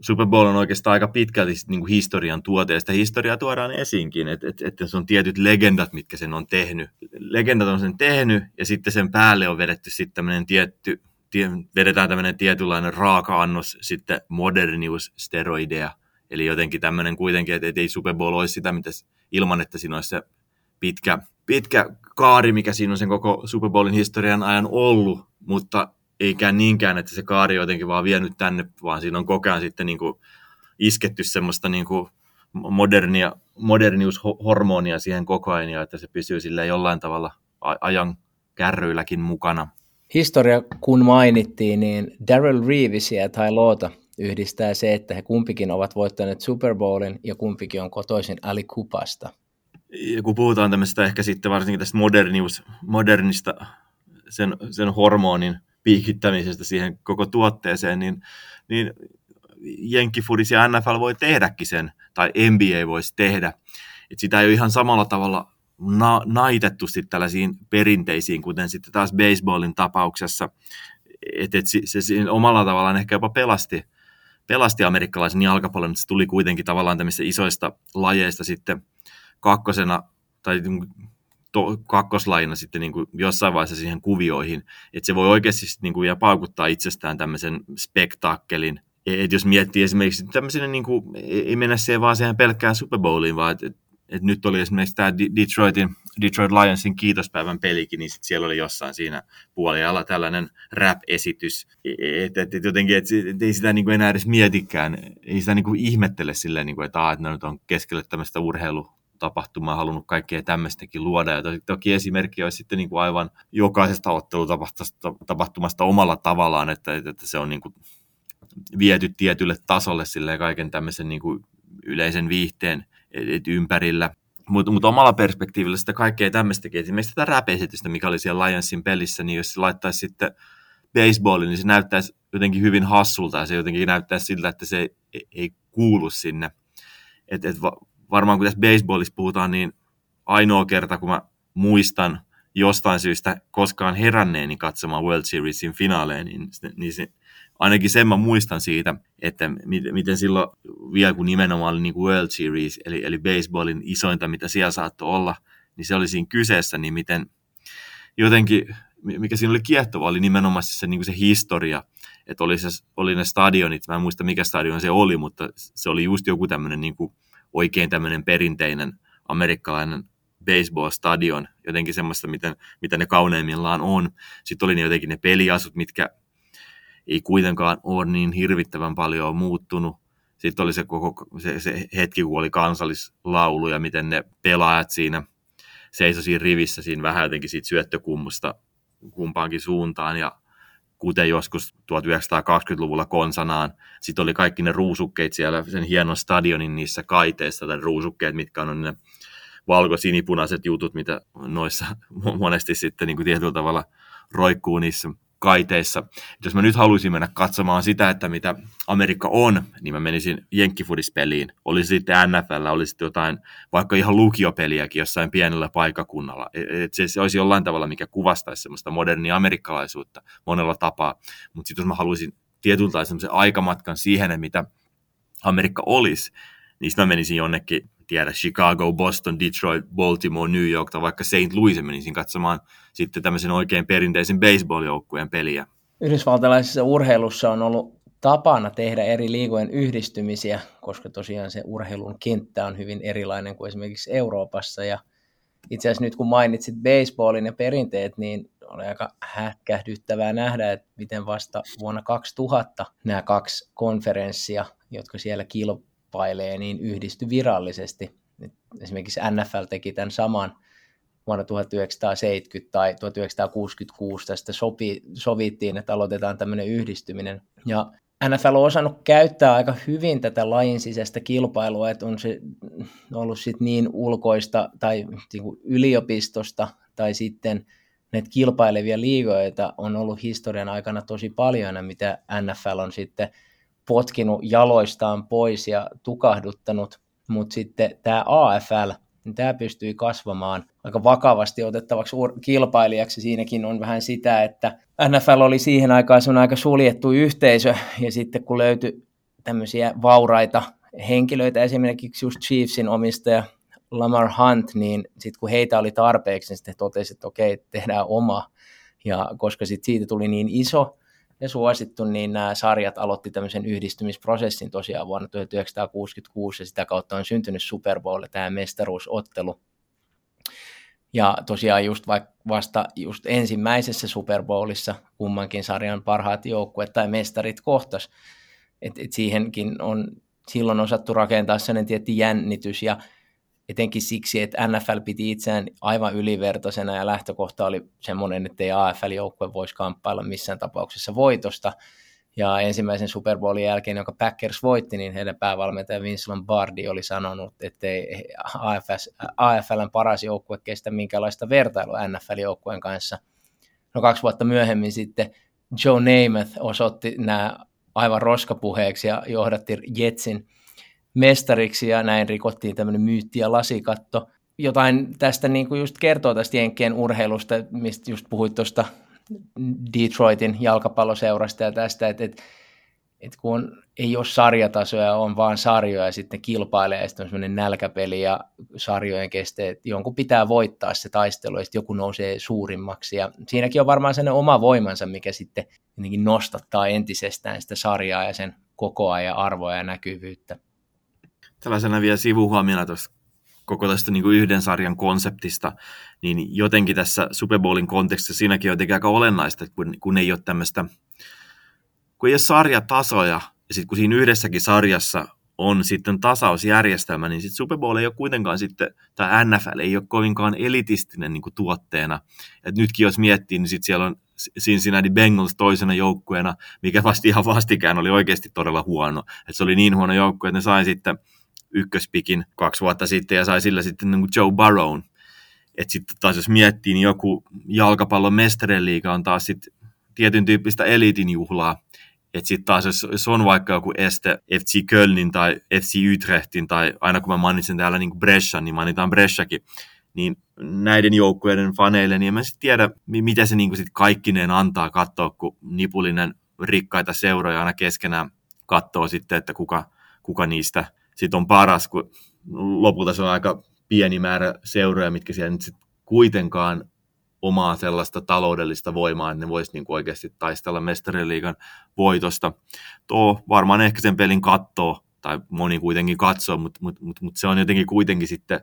Super Bowl on oikeastaan aika pitkälti niin kuin historian tuote, ja sitä historiaa tuodaan esiinkin, että, että, että se on tietyt legendat, mitkä sen on tehnyt. Legendat on sen tehnyt, ja sitten sen päälle on vedetty sitten tämmöinen tietty, tie, vedetään tämmöinen tietynlainen raaka-annos sitten modernius steroideja, eli jotenkin tämmöinen kuitenkin, että ei Super Bowl olisi sitä, mitä ilman, että siinä olisi se pitkä, pitkä kaari, mikä siinä on sen koko Super Bowlin historian ajan ollut, mutta eikä niinkään, että se kaari jotenkin vaan vienyt tänne, vaan siinä on koko ajan sitten niin kuin isketty semmoista niin kuin modernia, moderniushormonia siihen koko ajan, ja että se pysyy sille jollain tavalla ajan kärryilläkin mukana. Historia kun mainittiin, niin Daryl Reevesia ja Ty Loota yhdistää se, että he kumpikin ovat voittaneet Super Bowlin ja kumpikin on kotoisin Ali Kupasta. Ja kun puhutaan tämmöistä ehkä sitten varsinkin tästä modernius, modernista sen, sen hormonin piikittämisestä siihen koko tuotteeseen, niin, niin Jenkkifudis ja NFL voi tehdäkin sen, tai NBA voisi tehdä. Et sitä ei ole ihan samalla tavalla na- naitettu sitten tällaisiin perinteisiin, kuten sitten taas baseballin tapauksessa. Että et se, se omalla tavallaan ehkä jopa pelasti, pelasti amerikkalaisen jalkapallon, että se tuli kuitenkin tavallaan tämmöisistä isoista lajeista sitten kakkosena, tai to, kakkoslajina sitten niin kuin jossain vaiheessa siihen kuvioihin, että se voi oikeasti sitten niin kuin vielä paukuttaa itsestään tämmöisen spektaakkelin. Et jos miettii esimerkiksi tämmöisenä, niin kuin, ei mennä siihen vaan siihen pelkkään Super Bowliin, vaan että et nyt oli esimerkiksi tämä Detroitin, Detroit Lionsin kiitospäivän pelikin, niin sit siellä oli jossain siinä puolialla tällainen rap-esitys. Että et, et jotenkin, että et ei sitä niin kuin enää edes mietikään, ei sitä niin kuin ihmettele silleen, niin kuin, että, että nyt on keskelle tämmöistä urheilu, tapahtumaa halunnut kaikkea tämmöistäkin luoda. Ja toki esimerkki olisi sitten niin kuin aivan jokaisesta ottelutapahtumasta omalla tavallaan, että, että se on niin kuin viety tietylle tasolle silleen kaiken tämmöisen niin kuin yleisen viihteen ympärillä. Mutta mut omalla perspektiivillä sitä kaikkea tämmöistäkin, esimerkiksi tätä rap mikä oli siellä Lionsin pelissä, niin jos se laittaisi sitten baseballin, niin se näyttäisi jotenkin hyvin hassulta ja se jotenkin näyttäisi siltä, että se ei, ei kuulu sinne. Et, et va, varmaan kun tässä baseballissa puhutaan, niin ainoa kerta, kun mä muistan jostain syystä koskaan heränneeni katsomaan World Seriesin finaaleja, niin, niin se, ainakin sen mä muistan siitä, että miten silloin vielä kun nimenomaan oli niin kuin World Series, eli, eli baseballin isointa, mitä siellä saattoi olla, niin se oli siinä kyseessä, niin miten jotenkin, mikä siinä oli kiehtova, oli nimenomaan se, niin kuin se historia, että oli, se, oli ne stadionit, mä en muista mikä stadion se oli, mutta se oli just joku tämmöinen niin kuin oikein tämmöinen perinteinen amerikkalainen baseball-stadion, jotenkin semmoista, miten, mitä ne kauneimmillaan on. Sitten oli ne jotenkin ne peliasut, mitkä ei kuitenkaan ole niin hirvittävän paljon muuttunut. Sitten oli se, koko, se, se hetki, kun oli kansallislaulu ja miten ne pelaajat siinä seisoi siinä rivissä siinä vähän jotenkin siitä syöttökummusta kumpaankin suuntaan ja kuten joskus 1920-luvulla konsanaan. Sitten oli kaikki ne ruusukkeet siellä, sen hienon stadionin niissä kaiteissa, tai ruusukkeet, mitkä on ne valko-sinipunaiset jutut, mitä noissa monesti sitten niin kuin tietyllä tavalla roikkuu niissä kaiteissa. Jos mä nyt haluaisin mennä katsomaan sitä, että mitä Amerikka on, niin mä menisin Jenkkifudispeliin. Olisi sitten NFL, olisi sitten jotain, vaikka ihan lukiopeliäkin jossain pienellä paikakunnalla. E, et se, se olisi jollain tavalla, mikä kuvastaisi semmoista modernia amerikkalaisuutta monella tapaa. Mutta sitten jos mä haluaisin tietyltä semmoisen aikamatkan siihen, mitä Amerikka olisi, niin sitten mä menisin jonnekin tiedä, Chicago, Boston, Detroit, Baltimore, New York tai vaikka St. Louis menisin katsomaan sitten tämmöisen oikein perinteisen baseball-joukkueen peliä. Yhdysvaltalaisessa urheilussa on ollut tapana tehdä eri liigojen yhdistymisiä, koska tosiaan se urheilun kenttä on hyvin erilainen kuin esimerkiksi Euroopassa. Ja itse asiassa nyt kun mainitsit baseballin ja perinteet, niin oli aika hätkähdyttävää nähdä, että miten vasta vuonna 2000 nämä kaksi konferenssia, jotka siellä kilpailevat, kamppailee, niin yhdisty virallisesti. Esimerkiksi NFL teki tämän saman vuonna 1970 tai 1966 tästä sopi, sovittiin, että aloitetaan tämmöinen yhdistyminen. Ja NFL on osannut käyttää aika hyvin tätä lajin sisäistä kilpailua, että on se ollut sit niin ulkoista tai niin yliopistosta tai sitten näitä kilpailevia liigoita on ollut historian aikana tosi paljon, mitä NFL on sitten potkinut jaloistaan pois ja tukahduttanut, mutta sitten tämä AFL, niin tämä pystyi kasvamaan aika vakavasti otettavaksi kilpailijaksi. Siinäkin on vähän sitä, että NFL oli siihen aikaan sun aika suljettu yhteisö, ja sitten kun löytyi tämmöisiä vauraita henkilöitä, esimerkiksi just Chiefsin omistaja Lamar Hunt, niin sitten kun heitä oli tarpeeksi, niin sitten totesi, että okei, tehdään oma. Ja koska sitten siitä tuli niin iso, ja suosittu, niin nämä sarjat aloitti tämmöisen yhdistymisprosessin tosiaan vuonna 1966 ja sitä kautta on syntynyt Super Bowl, tämä mestaruusottelu. Ja tosiaan just vaikka vasta just ensimmäisessä Super Bowlissa kummankin sarjan parhaat joukkueet tai mestarit kohtas. Et, et siihenkin on silloin osattu rakentaa sellainen tietty jännitys ja etenkin siksi, että NFL piti itseään aivan ylivertaisena ja lähtökohta oli semmoinen, että ei AFL-joukkue voisi kamppailla missään tapauksessa voitosta. Ja ensimmäisen Super Bowlin jälkeen, jonka Packers voitti, niin heidän päävalmentaja Vince Lombardi oli sanonut, että ei AFS, AFLn paras joukkue kestä minkälaista vertailua NFL-joukkueen kanssa. No kaksi vuotta myöhemmin sitten Joe Namath osoitti nämä aivan roskapuheeksi ja johdatti Jetsin mestariksi ja näin rikottiin tämmöinen myytti ja lasikatto. Jotain tästä niin kuin just kertoo tästä Jenkkien urheilusta, mistä just puhuit tuosta Detroitin jalkapalloseurasta ja tästä, että, että, että kun ei ole sarjatasoja, on vaan sarjoja ja sitten kilpailee ja sitten on semmoinen nälkäpeli ja sarjojen kesteet, jonkun pitää voittaa se taistelu ja sitten joku nousee suurimmaksi ja siinäkin on varmaan sellainen oma voimansa, mikä sitten nostattaa entisestään sitä sarjaa ja sen kokoa ja arvoa ja näkyvyyttä. Tällaisena vielä sivuhuomiona tuossa koko tästä niin kuin yhden sarjan konseptista, niin jotenkin tässä Super Bowlin kontekstissa siinäkin on jotenkin aika olennaista, kun, kun ei ole tämmöistä, kun ei ole sarjatasoja, ja sitten kun siinä yhdessäkin sarjassa on sitten tasausjärjestelmä, niin sitten Super Bowl ei ole kuitenkaan sitten, tai NFL ei ole kovinkaan elitistinen niin kuin tuotteena. Et nytkin jos miettii, niin sitten siellä on Cincinnati Bengals toisena joukkueena, mikä vasta ihan vastikään oli oikeasti todella huono. Et se oli niin huono joukkue, että ne sai sitten ykköspikin kaksi vuotta sitten ja sai sillä sitten niin kuin Joe Burrown. Että sitten taas jos miettii, niin joku jalkapallon mestareliiga on taas sitten tietyn tyyppistä eliitin juhlaa. Että sitten taas jos, jos on vaikka joku este FC Kölnin tai FC Utrechtin tai aina kun mä mainitsen täällä niin Brescia, niin mainitaan Bresciakin, niin näiden joukkueiden faneille, niin en mä sitten tiedä, mitä se niin sit kaikkineen antaa katsoa, kun Nipulinen rikkaita seuroja aina keskenään katsoo sitten, että kuka, kuka niistä sit on paras, kun lopulta se on aika pieni määrä seuroja, mitkä siellä nyt sit kuitenkaan omaa sellaista taloudellista voimaa, että ne voisi niin oikeasti taistella mestariliigan voitosta. Tuo varmaan ehkä sen pelin kattoo, tai moni kuitenkin katsoo, mutta mut, mut, mut se on jotenkin kuitenkin sitten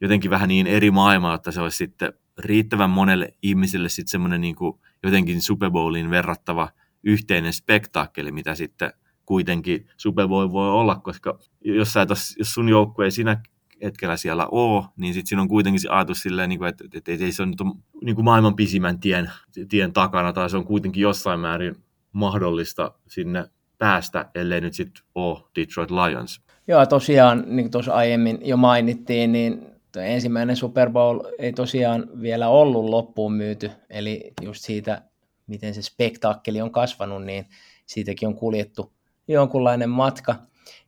jotenkin vähän niin eri maailma, että se olisi sitten riittävän monelle ihmiselle sitten semmoinen niin jotenkin Super Bowliin verrattava yhteinen spektaakkeli, mitä sitten kuitenkin Super Bowl voi olla, koska jos, sä tos, jos sun joukkue ei sinä hetkellä siellä ole, niin sitten siinä on kuitenkin se ajatus silleen, niin kuin, että, että, että, se on nyt niin kuin maailman pisimmän tien, tien takana, tai se on kuitenkin jossain määrin mahdollista sinne päästä, ellei nyt sitten ole Detroit Lions. Joo, tosiaan, niin kuin tuossa aiemmin jo mainittiin, niin ensimmäinen Super Bowl ei tosiaan vielä ollut loppuun myyty, eli just siitä, miten se spektaakkeli on kasvanut, niin siitäkin on kuljettu jonkunlainen matka.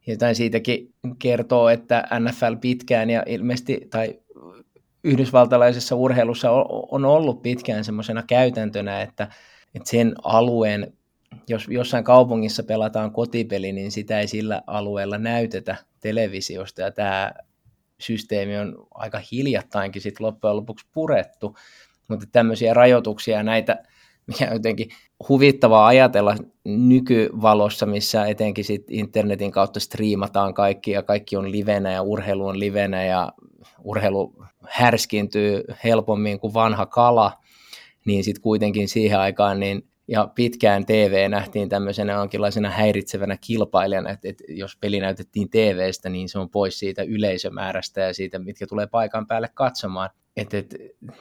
Jotain siitäkin kertoo, että NFL pitkään ja ilmeisesti, tai yhdysvaltalaisessa urheilussa on ollut pitkään semmoisena käytäntönä, että, että sen alueen, jos jossain kaupungissa pelataan kotipeli, niin sitä ei sillä alueella näytetä televisiosta, ja tämä systeemi on aika hiljattainkin sit loppujen lopuksi purettu, mutta tämmöisiä rajoituksia näitä mikä jotenkin huvittavaa ajatella nykyvalossa, missä etenkin sit internetin kautta striimataan kaikki ja kaikki on livenä ja urheilu on livenä ja urheilu härskintyy helpommin kuin vanha kala, niin sitten kuitenkin siihen aikaan niin ja pitkään TV nähtiin tämmöisenä jonkinlaisena häiritsevänä kilpailijana, että, että jos peli näytettiin TVstä, niin se on pois siitä yleisömäärästä ja siitä, mitkä tulee paikan päälle katsomaan.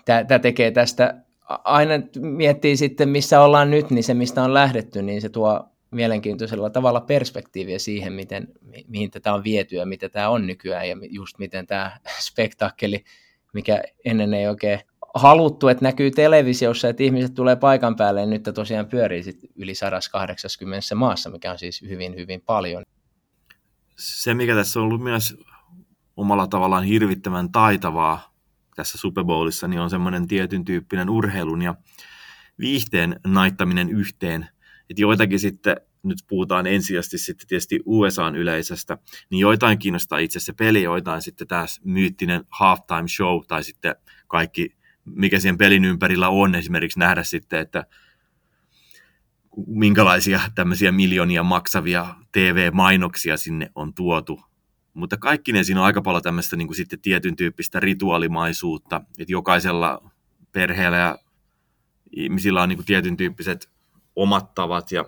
Tämä tekee tästä aina miettii sitten, missä ollaan nyt, niin se, mistä on lähdetty, niin se tuo mielenkiintoisella tavalla perspektiiviä siihen, miten, mihin tätä on viety ja mitä tämä on nykyään ja just miten tämä spektaakkeli, mikä ennen ei oikein haluttu, että näkyy televisiossa, että ihmiset tulee paikan päälle ja nyt tosiaan pyörii sit yli 180 maassa, mikä on siis hyvin, hyvin paljon. Se, mikä tässä on ollut myös omalla tavallaan hirvittävän taitavaa tässä Super Bowlissa, niin on semmoinen tietyn tyyppinen urheilun ja viihteen naittaminen yhteen. Että joitakin sitten, nyt puhutaan ensisijaisesti sitten tietysti USAn yleisöstä, niin joitain kiinnostaa itse se peli, joitain sitten taas myyttinen halftime show tai sitten kaikki, mikä siihen pelin ympärillä on, esimerkiksi nähdä sitten, että minkälaisia tämmöisiä miljoonia maksavia TV-mainoksia sinne on tuotu mutta kaikki ne siinä on aika paljon tämmöistä niin kuin sitten tietyn tyyppistä rituaalimaisuutta, että jokaisella perheellä ja ihmisillä on niin kuin tietyn tyyppiset omat tavat ja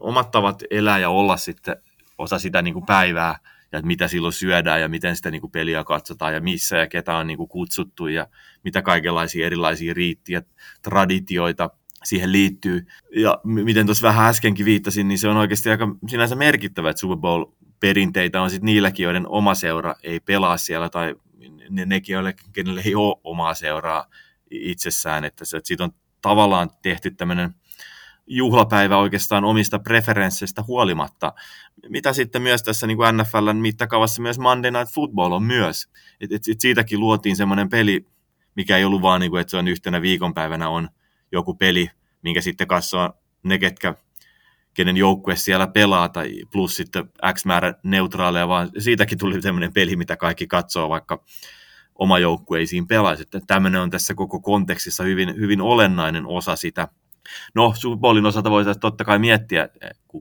omat tavat elää ja olla sitten osa sitä niin kuin päivää ja että mitä silloin syödään ja miten sitä niin kuin peliä katsotaan ja missä ja ketä on niin kuin kutsuttu ja mitä kaikenlaisia erilaisia riittiä, traditioita siihen liittyy. Ja miten tuossa vähän äskenkin viittasin, niin se on oikeasti aika sinänsä merkittävä, että Super Bowl perinteitä on sitten niilläkin, joiden oma seura ei pelaa siellä, tai ne, nekin, joille, kenelle ei ole omaa seuraa itsessään, että, se, että siitä on tavallaan tehty tämmöinen juhlapäivä oikeastaan omista preferensseistä huolimatta. Mitä sitten myös tässä niin kuin NFLn mittakaavassa myös Monday Night Football on myös. Et, et, et siitäkin luotiin semmoinen peli, mikä ei ollut vaan, niin kuin, että se on yhtenä viikonpäivänä on joku peli, minkä sitten katsoo ne, ketkä kenen joukkue siellä pelaa, tai plus sitten X määrä neutraaleja, vaan siitäkin tuli tämmöinen peli, mitä kaikki katsoo, vaikka oma joukkue ei siinä pelaisi. Että tämmöinen on tässä koko kontekstissa hyvin, hyvin olennainen osa sitä. No, Super Bowlin osalta voitaisiin totta kai miettiä,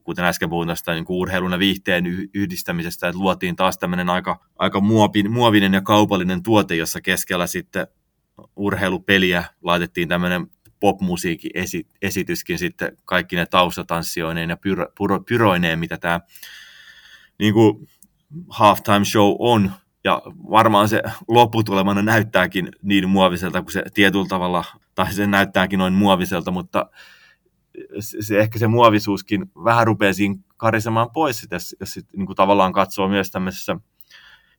kuten äsken puhuin tästä niin urheilun ja viihteen yhdistämisestä, että luotiin taas tämmöinen aika, aika muovin, muovinen ja kaupallinen tuote, jossa keskellä sitten urheilupeliä laitettiin tämmöinen popmusiikin esi- esityskin sitten kaikki ne taustatanssioineen ja pyro, pyro, pyroineen, mitä tämä niin kuin halftime show on. Ja varmaan se lopputulemana näyttääkin niin muoviselta kuin se tietyllä tavalla, tai se näyttääkin noin muoviselta, mutta se, ehkä se muovisuuskin vähän rupeaa siinä karisemaan pois, jos, jos sit, niin kuin tavallaan katsoo myös tämmöisessä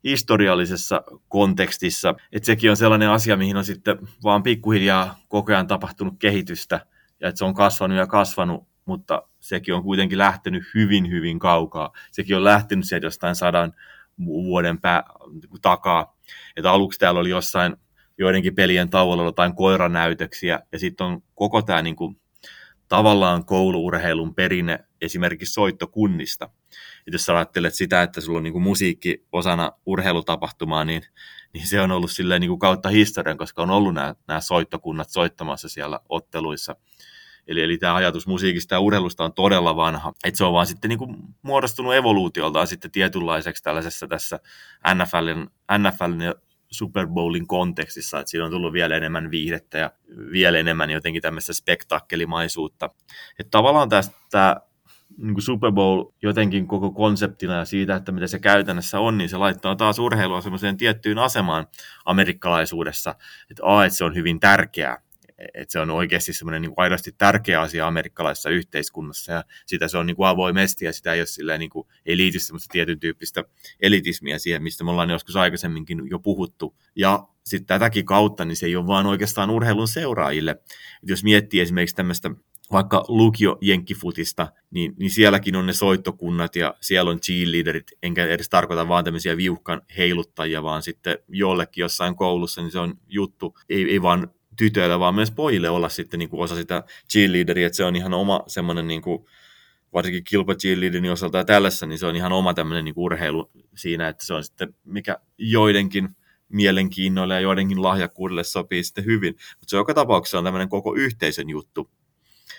historiallisessa kontekstissa. Että sekin on sellainen asia, mihin on sitten vaan pikkuhiljaa koko ajan tapahtunut kehitystä ja että se on kasvanut ja kasvanut, mutta sekin on kuitenkin lähtenyt hyvin, hyvin kaukaa. Sekin on lähtenyt sieltä jostain sadan vuoden pää, takaa. Että aluksi täällä oli jossain joidenkin pelien tauolla jotain koiranäytöksiä, ja sitten on koko tämä niin kuin, tavallaan kouluurheilun perinne esimerkiksi soittokunnista. Et jos sä ajattelet sitä, että sulla on niin kuin musiikki osana urheilutapahtumaa, niin, niin se on ollut silleen niin kuin kautta historian, koska on ollut nämä, nämä soittokunnat soittamassa siellä otteluissa. Eli, eli tämä ajatus musiikista ja urheilusta on todella vanha. Et se on vaan sitten niin kuin muodostunut evoluutioltaan sitten tietynlaiseksi tällaisessa tässä NFLin, NFLin ja Super Bowlin kontekstissa, että siinä on tullut vielä enemmän viihdettä ja vielä enemmän jotenkin tämmöistä spektaakkelimaisuutta. Että tavallaan tästä niin kuin Super Bowl jotenkin koko konseptina ja siitä, että mitä se käytännössä on, niin se laittaa taas urheilua semmoiseen tiettyyn asemaan amerikkalaisuudessa, että, a, että se on hyvin tärkeää, että se on oikeasti semmoinen niin kuin aidosti tärkeä asia amerikkalaisessa yhteiskunnassa ja sitä se on niin kuin avoimesti ja sitä ei, ole silleen, niin kuin, ei liity semmoista tietyn tyyppistä elitismiä siihen, mistä me ollaan joskus aikaisemminkin jo puhuttu. Ja sitten tätäkin kautta, niin se ei ole vaan oikeastaan urheilun seuraajille. Et jos miettii esimerkiksi tämmöistä vaikka lukio jenkkifutista, niin, niin sielläkin on ne soittokunnat ja siellä on cheerleaderit, enkä edes tarkoita vaan tämmöisiä viuhkan heiluttajia, vaan sitten jollekin jossain koulussa, niin se on juttu, ei, ei vaan tytöille, vaan myös pojille olla sitten niin kuin osa sitä cheerleaderia, että se on ihan oma semmoinen niin kuin, varsinkin kilpa cheerleaderin osalta ja tällaisessa, niin se on ihan oma tämmöinen niin urheilu siinä, että se on sitten mikä joidenkin mielenkiinnoille ja joidenkin lahjakkuudelle sopii sitten hyvin, mutta se joka tapauksessa on tämmöinen koko yhteisön juttu,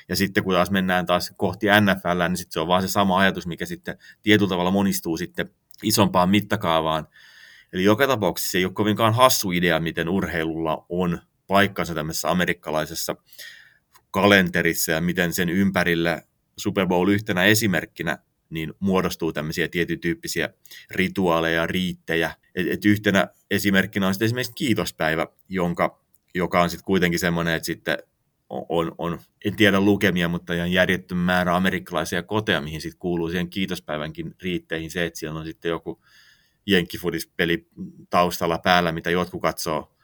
ja sitten kun taas mennään taas kohti NFL, niin sitten se on vaan se sama ajatus, mikä sitten tietyllä tavalla monistuu sitten isompaan mittakaavaan. Eli joka tapauksessa se ei ole kovinkaan hassu idea, miten urheilulla on paikkansa tämmöisessä amerikkalaisessa kalenterissa ja miten sen ympärille Super Bowl yhtenä esimerkkinä niin muodostuu tämmöisiä tietytyyppisiä rituaaleja, riittejä. Et, et yhtenä esimerkkinä on sitten esimerkiksi kiitospäivä, jonka, joka on sitten kuitenkin semmoinen, että sitten on, on, en tiedä lukemia, mutta ihan järjettömän määrä amerikkalaisia koteja, mihin sitten kuuluu siihen kiitospäivänkin riitteihin se, että siellä on sitten joku jenkkifudispeli taustalla päällä, mitä jotkut katsoo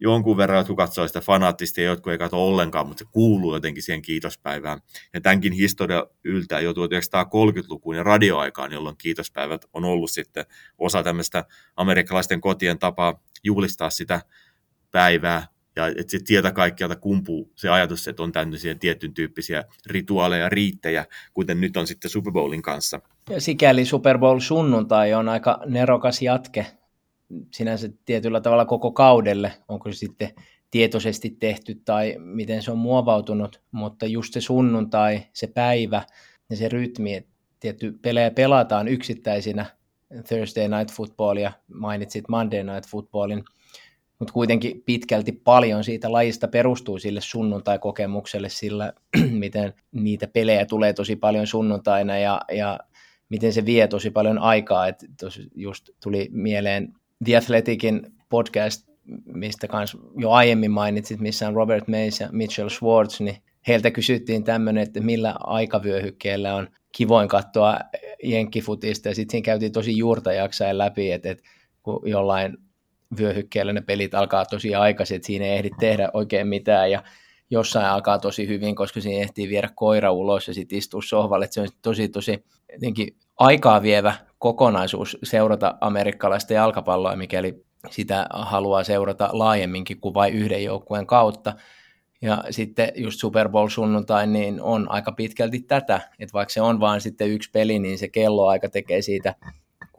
jonkun verran, jotkut katsoo sitä fanaattisesti ja jotkut ei katso ollenkaan, mutta se kuuluu jotenkin siihen kiitospäivään. Ja tämänkin historia yltää jo 1930-lukuun ja radioaikaan, jolloin kiitospäivät on ollut sitten osa tämmöistä amerikkalaisten kotien tapaa juhlistaa sitä päivää, ja että sitten tietä kaikkialta kumpuu se ajatus, että on tämmöisiä tietyn tyyppisiä rituaaleja, riittejä, kuten nyt on sitten Super Bowlin kanssa. Ja sikäli Super Bowl sunnuntai on aika nerokas jatke sinänsä tietyllä tavalla koko kaudelle, onko se sitten tietoisesti tehty tai miten se on muovautunut, mutta just se sunnuntai, se päivä ja se rytmi, että tietty pelejä pelataan yksittäisinä Thursday Night Footballia, mainitsit Monday Night Footballin, mutta kuitenkin pitkälti paljon siitä lajista perustuu sille sunnuntai-kokemukselle, sillä miten niitä pelejä tulee tosi paljon sunnuntaina ja, ja miten se vie tosi paljon aikaa. Et just tuli mieleen The Athleticin podcast, mistä kans jo aiemmin mainitsit, missä on Robert Mays ja Mitchell Schwartz, niin heiltä kysyttiin tämmöinen, että millä aikavyöhykkeellä on kivoin katsoa jenkkifutista, ja sitten siinä käytiin tosi juurta jaksain läpi, että, että kun jollain vyöhykkeellä ne pelit alkaa tosi aikaisin, että siinä ei ehdi tehdä oikein mitään ja jossain alkaa tosi hyvin, koska siinä ehtii viedä koira ulos ja sitten istua sohvalle, että se on tosi tosi jotenkin aikaa vievä kokonaisuus seurata amerikkalaista jalkapalloa, mikäli sitä haluaa seurata laajemminkin kuin vain yhden joukkueen kautta. Ja sitten just Super Bowl sunnuntai niin on aika pitkälti tätä, että vaikka se on vain sitten yksi peli, niin se kelloaika tekee siitä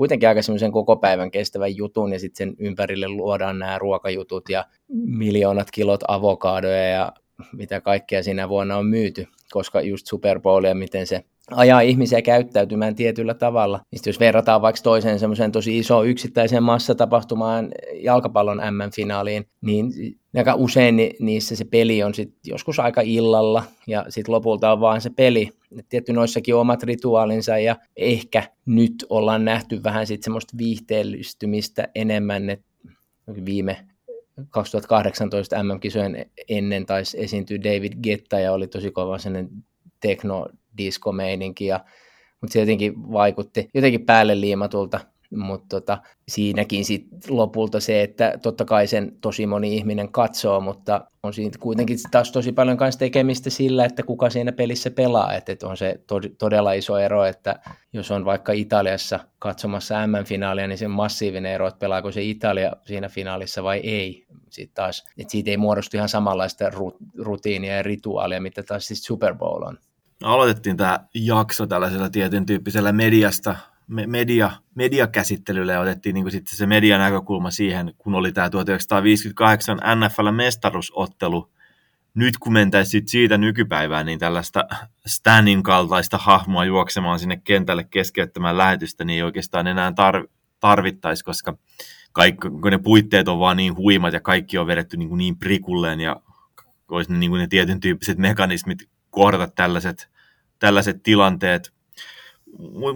kuitenkin aika semmoisen koko päivän kestävän jutun ja sitten sen ympärille luodaan nämä ruokajutut ja miljoonat kilot avokadoja ja mitä kaikkea siinä vuonna on myyty, koska just Super Bowl ja miten se ajaa ihmisiä käyttäytymään tietyllä tavalla. Niin jos verrataan vaikka toiseen semmoiseen tosi iso yksittäiseen massatapahtumaan jalkapallon M-finaaliin, niin aika usein niissä se peli on sit joskus aika illalla ja sitten lopulta on vaan se peli. Et tietty noissakin omat rituaalinsa ja ehkä nyt ollaan nähty vähän sitten semmoista viihteellistymistä enemmän, että viime 2018 MM-kisojen ennen taisi esiintyä David Getta ja oli tosi kova sellainen tekno disco-meininki, ja, mutta se jotenkin vaikutti jotenkin päälle liimatulta, mutta tota, siinäkin sit lopulta se, että totta kai sen tosi moni ihminen katsoo, mutta on siinä kuitenkin taas tosi paljon kanssa tekemistä sillä, että kuka siinä pelissä pelaa, että et on se to- todella iso ero, että jos on vaikka Italiassa katsomassa M-finaalia, niin se on massiivinen ero, että pelaako se Italia siinä finaalissa vai ei. Sitten taas, että siitä ei muodostu ihan samanlaista rutiinia ja rituaalia, mitä taas siis Super Bowl on aloitettiin tämä jakso tällaisella tietyn tyyppisellä mediasta, media, mediakäsittelyllä ja otettiin niin sitten se median näkökulma siihen, kun oli tämä 1958 NFL-mestaruusottelu. Nyt kun mentäisiin siitä nykypäivään, niin tällaista Stanin kaltaista hahmoa juoksemaan sinne kentälle keskeyttämään lähetystä, niin ei oikeastaan enää tar- tarvittaisi, koska kaikki, kun ne puitteet on vaan niin huimat ja kaikki on vedetty niin, kuin niin prikulleen ja olisi ne, niin kuin ne tietyn tyyppiset mekanismit kohdata tällaiset, tällaiset tilanteet.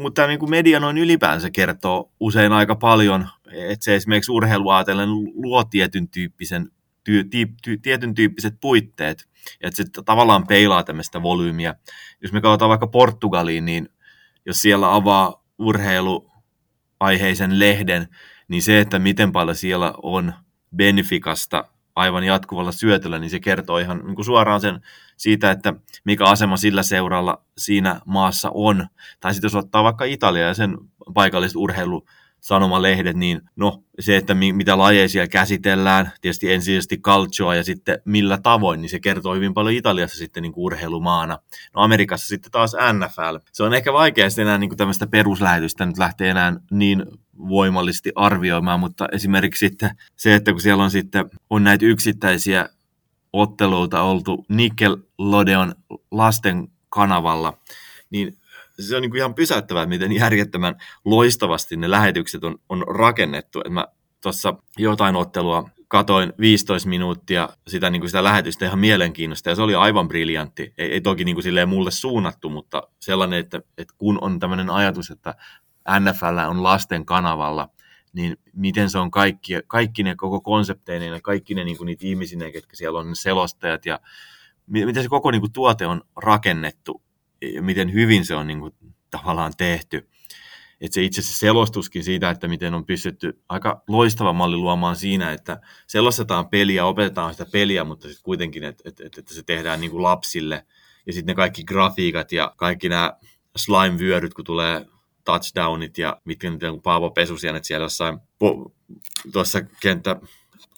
Mutta niin media noin ylipäänsä kertoo usein aika paljon, että se esimerkiksi urheiluaatellen luo tietyn, tyyppisen, ty, ty, ty, tietyn tyyppiset puitteet, että se tavallaan peilaa tämmöistä volyymiä. Jos me katsotaan vaikka Portugaliin, niin jos siellä avaa urheiluaiheisen lehden, niin se, että miten paljon siellä on Benficasta aivan jatkuvalla syötöllä, niin se kertoo ihan niin kuin suoraan sen siitä, että mikä asema sillä seuralla siinä maassa on. Tai sitten jos ottaa vaikka Italia ja sen paikalliset urheilu sanomalehdet, niin no se, että mi- mitä lajeja siellä käsitellään, tietysti ensisijaisesti calcioa ja sitten millä tavoin, niin se kertoo hyvin paljon Italiassa sitten niin kuin urheilumaana. No Amerikassa sitten taas NFL. Se on ehkä vaikea sitten enää niin kuin tämmöistä peruslähetystä nyt lähteä enää niin voimallisesti arvioimaan, mutta esimerkiksi sitten se, että kun siellä on sitten on näitä yksittäisiä otteluita oltu Nickelodeon lasten kanavalla, niin se on niin kuin ihan pysäyttävää, miten järjettömän loistavasti ne lähetykset on, on rakennettu. Et mä tuossa jotain ottelua katoin 15 minuuttia sitä, niin kuin sitä lähetystä ihan mielenkiinnosta, ja se oli aivan briljantti. Ei, ei toki niin kuin silleen mulle suunnattu, mutta sellainen, että, että kun on tämmöinen ajatus, että NFL on lasten kanavalla, niin miten se on kaikki, kaikki ne koko konsepteineen ja kaikki ne niin kuin niitä ihmisineen, ketkä siellä on ne selostajat ja miten se koko niin kuin, tuote on rakennettu ja miten hyvin se on niin kuin, tavallaan tehty. Et se itse asiassa selostuskin siitä, että miten on pystytty aika loistava malli luomaan siinä, että selostetaan peliä, opetetaan sitä peliä, mutta sitten kuitenkin, että, että, että se tehdään niin kuin lapsille. Ja sitten ne kaikki grafiikat ja kaikki nämä slime-vyöryt, kun tulee touchdownit ja mitkä nyt on Paavo Pesusienet siellä jossain po- tuossa kenttä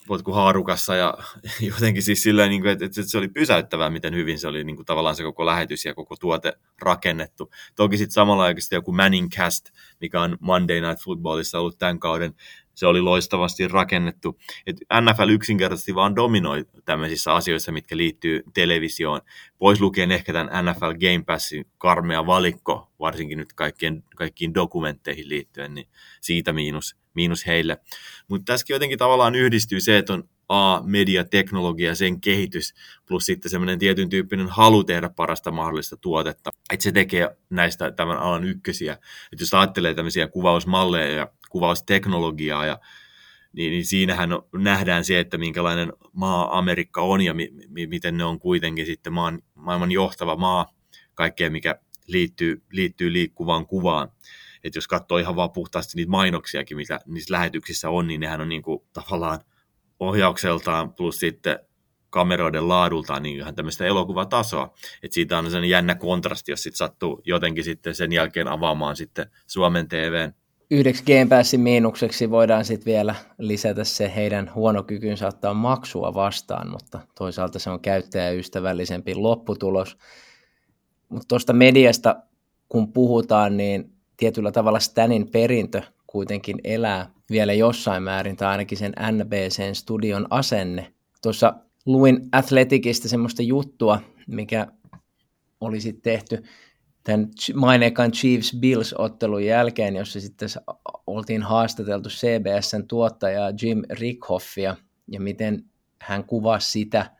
potku haarukassa ja jotenkin siis silleen, niin kuin, että, että se oli pysäyttävää, miten hyvin se oli niin kuin, tavallaan se koko lähetys ja koko tuote rakennettu. Toki sitten samalla aikaisesti joku Manning Cast, mikä on Monday Night Footballissa ollut tämän kauden, se oli loistavasti rakennettu. Et NFL yksinkertaisesti vaan dominoi tämmöisissä asioissa, mitkä liittyy televisioon. Pois lukien ehkä tämän NFL Game Passin karmea valikko, varsinkin nyt kaikkien, kaikkiin dokumentteihin liittyen, niin siitä miinus miinus heille. Mutta tässäkin jotenkin tavallaan yhdistyy se, että on A, mediateknologia, sen kehitys, plus sitten semmoinen tietyn tyyppinen halu tehdä parasta mahdollista tuotetta. Että se tekee näistä tämän alan ykkösiä. Että jos ajattelee tämmöisiä kuvausmalleja ja kuvausteknologiaa ja niin, niin siinähän nähdään se, että minkälainen maa Amerikka on ja mi, mi, miten ne on kuitenkin sitten maan, maailman johtava maa kaikkea, mikä liittyy, liittyy liikkuvaan kuvaan että jos katsoo ihan vaan puhtaasti niitä mainoksiakin, mitä niissä lähetyksissä on, niin nehän on niin kuin tavallaan ohjaukseltaan plus sitten kameroiden laadultaan niin ihan tämmöistä elokuvatasoa. Että siitä on sellainen jännä kontrasti, jos sitten sattuu jotenkin sitten sen jälkeen avaamaan sitten Suomen TVn yhdeksi Game Passin miinukseksi voidaan sitten vielä lisätä se heidän huono kykynsä ottaa maksua vastaan, mutta toisaalta se on käyttäjäystävällisempi lopputulos. Mutta tuosta mediasta kun puhutaan, niin tietyllä tavalla Stanin perintö kuitenkin elää vielä jossain määrin, tai ainakin sen NBCn studion asenne. Tuossa luin Athleticista semmoista juttua, mikä oli sitten tehty tämän maineikan Chiefs Bills-ottelun jälkeen, jossa sitten oltiin haastateltu CBSn tuottajaa Jim Rickhoffia, ja miten hän kuvasi sitä,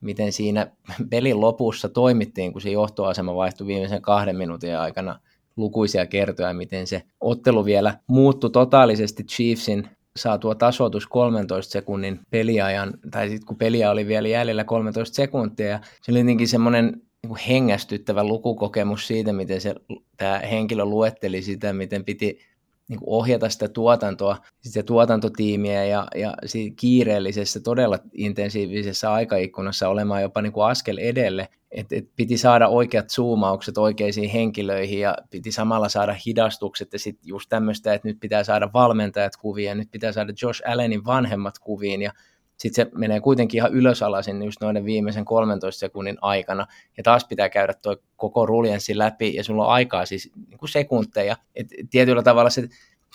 miten siinä pelin lopussa toimittiin, kun se johtoasema vaihtui viimeisen kahden minuutin aikana lukuisia kertoja, miten se ottelu vielä muuttui totaalisesti Chiefsin saatua tasoitus 13 sekunnin peliajan, tai sitten kun peliä oli vielä jäljellä 13 sekuntia, ja se oli jotenkin semmoinen niin hengästyttävä lukukokemus siitä, miten se, tämä henkilö luetteli sitä, miten piti niin kuin ohjata sitä tuotantoa, sitä tuotantotiimiä ja, ja kiireellisessä, todella intensiivisessä aikaikkunassa olemaan jopa niin kuin askel edelle. Et, et piti saada oikeat zoomaukset oikeisiin henkilöihin ja piti samalla saada hidastukset ja sitten just tämmöistä, että nyt pitää saada valmentajat kuviin ja nyt pitää saada Josh Allenin vanhemmat kuviin ja sitten se menee kuitenkin ihan ylösalaisin just noiden viimeisen 13 sekunnin aikana, ja taas pitää käydä tuo koko ruljenssi läpi, ja sulla on aikaa siis niin kuin sekunteja. Et tietyllä tavalla se,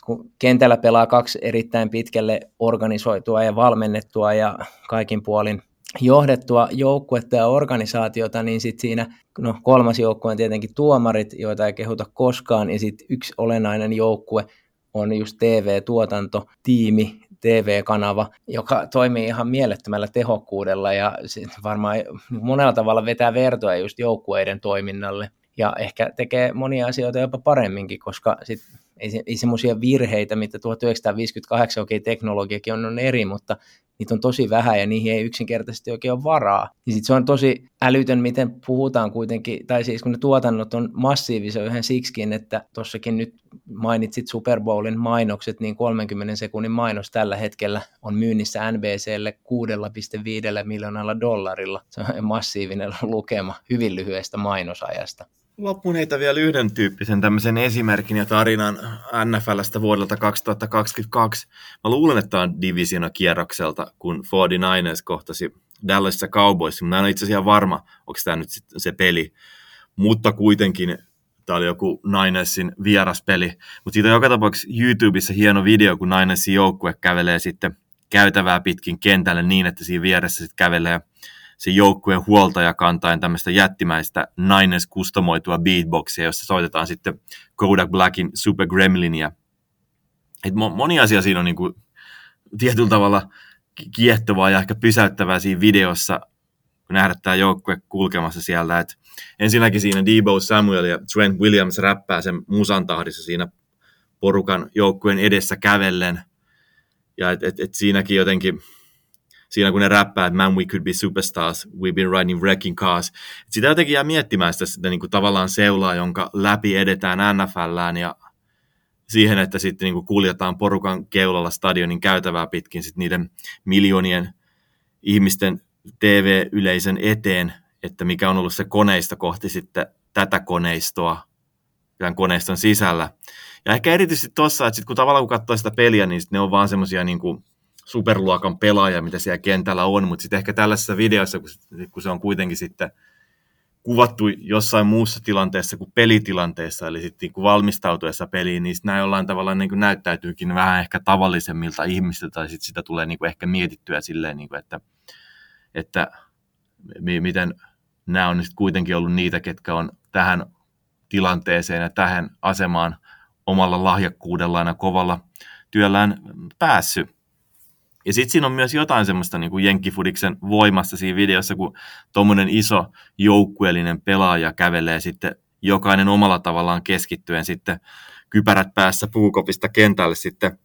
kun kentällä pelaa kaksi erittäin pitkälle organisoitua ja valmennettua ja kaikin puolin johdettua joukkuetta ja organisaatiota, niin sitten siinä no, kolmas joukkue on tietenkin tuomarit, joita ei kehuta koskaan, ja sitten yksi olennainen joukkue on just TV-tuotanto, tiimi, TV-kanava, joka toimii ihan mielettömällä tehokkuudella ja varmaan monella tavalla vetää vertoa just joukkueiden toiminnalle ja ehkä tekee monia asioita jopa paremminkin, koska sit ei, se, ei semmoisia virheitä, mitä 1958, okei okay, teknologiakin on, on eri, mutta niitä on tosi vähän ja niihin ei yksinkertaisesti oikein ole varaa. Ja sit se on tosi älytön, miten puhutaan kuitenkin, tai siis kun ne tuotannot on massiivisia yhden siksikin, että tuossakin nyt mainitsit Super Bowlin mainokset, niin 30 sekunnin mainos tällä hetkellä on myynnissä NBClle 6,5 miljoonalla dollarilla. Se on massiivinen lukema hyvin lyhyestä mainosajasta. Loppuun heitä vielä yhden tyyppisen tämmöisen esimerkin ja tarinan NFLstä vuodelta 2022. Mä luulen, että tämä on divisiona kierrokselta, kun 49ers kohtasi Dallasissa Cowboys. Mä en ole itse asiassa varma, onko tämä nyt se peli. Mutta kuitenkin tämä oli joku Ninersin vieraspeli. Mutta siitä on joka tapauksessa YouTubessa hieno video, kun Ninersin joukkue kävelee sitten käytävää pitkin kentälle niin, että siinä vieressä sitten kävelee se joukkueen huoltaja kantaen tämmöistä jättimäistä Niners kustomoitua beatboxia, jossa soitetaan sitten Kodak Blackin Super Gremlinia. Et moni asia siinä on niin kuin tietyllä tavalla kiehtovaa ja ehkä pysäyttävää siinä videossa, kun nähdä tämä joukkue kulkemassa siellä. Et ensinnäkin siinä Debo Samuel ja Trent Williams räppää sen musan tahdissa siinä porukan joukkueen edessä kävellen. Ja et, et, et siinäkin jotenkin siinä kun ne räppää, että man we could be superstars, we've been riding wrecking cars. Et sitä jotenkin jää miettimään sitä, sitä niin kuin tavallaan seulaa, jonka läpi edetään NFLään ja siihen, että sitten niin kuin kuljetaan porukan keulalla stadionin käytävää pitkin sit niiden miljoonien ihmisten TV-yleisön eteen, että mikä on ollut se koneisto kohti sitten tätä koneistoa tämän koneiston sisällä. Ja ehkä erityisesti tuossa, että sit kun tavallaan kun katsoo sitä peliä, niin ne on vaan semmoisia niin kuin superluokan pelaaja, mitä siellä kentällä on, mutta sitten ehkä tällaisessa videossa, kun se on kuitenkin sitten kuvattu jossain muussa tilanteessa kuin pelitilanteessa, eli sitten niin valmistautuessa peliin, niin nämä jollain tavalla niin kuin näyttäytyykin vähän ehkä tavallisemmilta ihmisiltä, tai sitten sitä tulee niin kuin ehkä mietittyä silleen, niin kuin, että, että miten nämä on nyt kuitenkin ollut niitä, ketkä on tähän tilanteeseen ja tähän asemaan omalla lahjakkuudellaan ja kovalla työllään päässyt. Ja sitten siinä on myös jotain semmoista niin kuin Jenkkifudiksen voimassa siinä videossa, kun tuommoinen iso joukkueellinen pelaaja kävelee sitten jokainen omalla tavallaan keskittyen sitten kypärät päässä puukopista kentälle sitten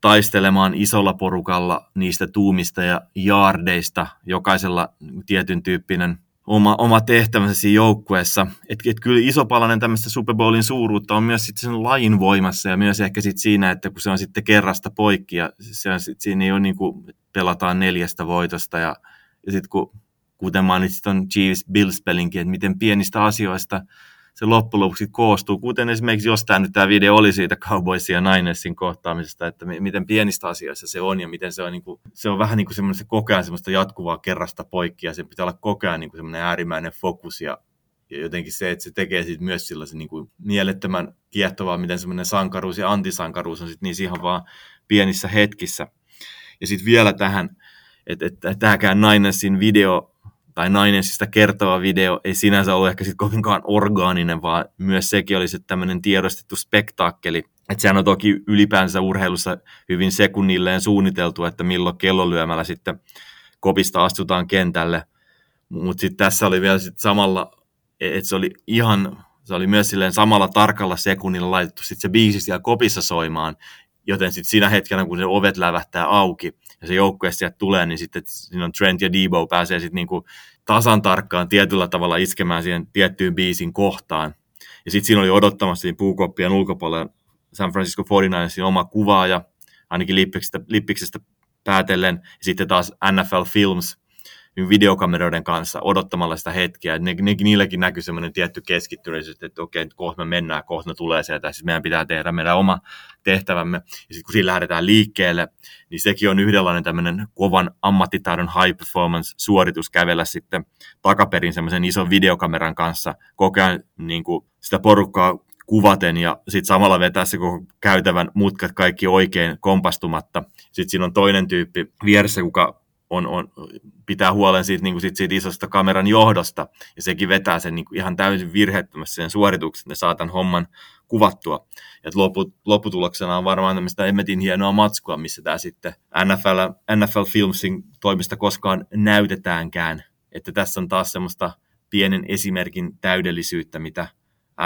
taistelemaan isolla porukalla niistä tuumista ja jaardeista, jokaisella tietyn tyyppinen oma, oma tehtävänsä siinä joukkueessa. Että et kyllä iso palanen tämmöistä Super Bowlin suuruutta on myös sitten sen lajin voimassa ja myös ehkä sitten siinä, että kun se on sitten kerrasta poikki ja se on sit, siinä ei ole niin kuin pelataan neljästä voitosta ja, ja sitten kun kuten mainitsit on Chiefs Bills pelinkin, että miten pienistä asioista se loppujen lopuksi koostuu, kuten esimerkiksi jos tämä nyt tämä video oli siitä Cowboysin ja Ninersin kohtaamisesta, että miten pienistä asioista se on ja miten se on, niin kuin, se on vähän niin kuin semmoista koko ajan semmoista jatkuvaa kerrasta poikki ja se pitää olla koko ajan niin kuin semmoinen äärimmäinen fokus ja, ja jotenkin se, että se tekee siitä myös sellaisen niin kuin mielettömän kiehtovaa, miten semmoinen sankaruus ja antisankaruus on sitten niin ihan vaan pienissä hetkissä. Ja sitten vielä tähän, että, että tämäkään Ninersin video tai Nainesista kertova video ei sinänsä ollut ehkä sitten kovinkaan orgaaninen, vaan myös sekin oli sitten tämmöinen tiedostettu spektaakkeli. Että sehän on toki ylipäänsä urheilussa hyvin sekunnilleen suunniteltu, että milloin kellolyömällä sitten kopista astutaan kentälle. Mutta sitten tässä oli vielä sit samalla, että se oli ihan, se oli myös silleen samalla tarkalla sekunnilla laitettu sitten se biisi siellä kopissa soimaan, joten sitten siinä hetkenä, kun se ovet lävähtää auki ja se joukkue sieltä tulee, niin sitten siinä on Trent ja Debo pääsee sitten niinku tasan tarkkaan tietyllä tavalla iskemään siihen tiettyyn biisin kohtaan. Ja sitten siinä oli odottamassa siinä puukoppien ulkopuolella San Francisco 49ersin oma kuvaaja, ainakin Lippiksestä, Lippiksestä päätellen, ja sitten taas NFL Films videokameroiden kanssa odottamalla sitä hetkeä. Ne, ne, niilläkin näkyy semmoinen tietty keskittyneisyys, että okei, kohta me mennään, kohta me tulee sieltä, siis meidän pitää tehdä meidän oma tehtävämme. Ja sitten kun siinä lähdetään liikkeelle, niin sekin on yhdenlainen tämmöinen kovan ammattitaidon high performance suoritus kävellä sitten takaperin semmoisen ison videokameran kanssa koko ajan niin kuin sitä porukkaa kuvaten ja sitten samalla vetää se koko käytävän mutkat kaikki oikein kompastumatta. Sitten siinä on toinen tyyppi vieressä, kuka on, on, pitää huolen siitä, niin kuin siitä, siitä isosta kameran johdosta, ja sekin vetää sen niin kuin ihan täysin virheettömästi sen suorituksen, ne saa tämän homman kuvattua. Ja loput, lopputuloksena on varmaan tämmöistä emmetin hienoa matskua, missä tämä sitten NFL, NFL Filmsin toimista koskaan näytetäänkään. Että tässä on taas semmoista pienen esimerkin täydellisyyttä, mitä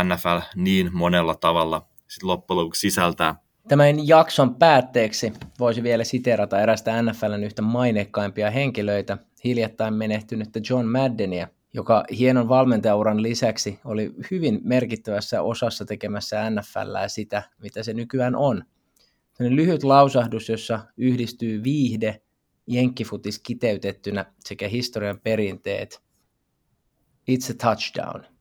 NFL niin monella tavalla sitten loppujen lopuksi sisältää. Tämän jakson päätteeksi voisi vielä siterata erästä NFLn yhtä maineikkaimpia henkilöitä, hiljattain menehtynyttä John Maddenia, joka hienon valmentajauran lisäksi oli hyvin merkittävässä osassa tekemässä NFLää sitä, mitä se nykyään on. Sellainen lyhyt lausahdus, jossa yhdistyy viihde, jenkkifutis kiteytettynä sekä historian perinteet. It's a touchdown.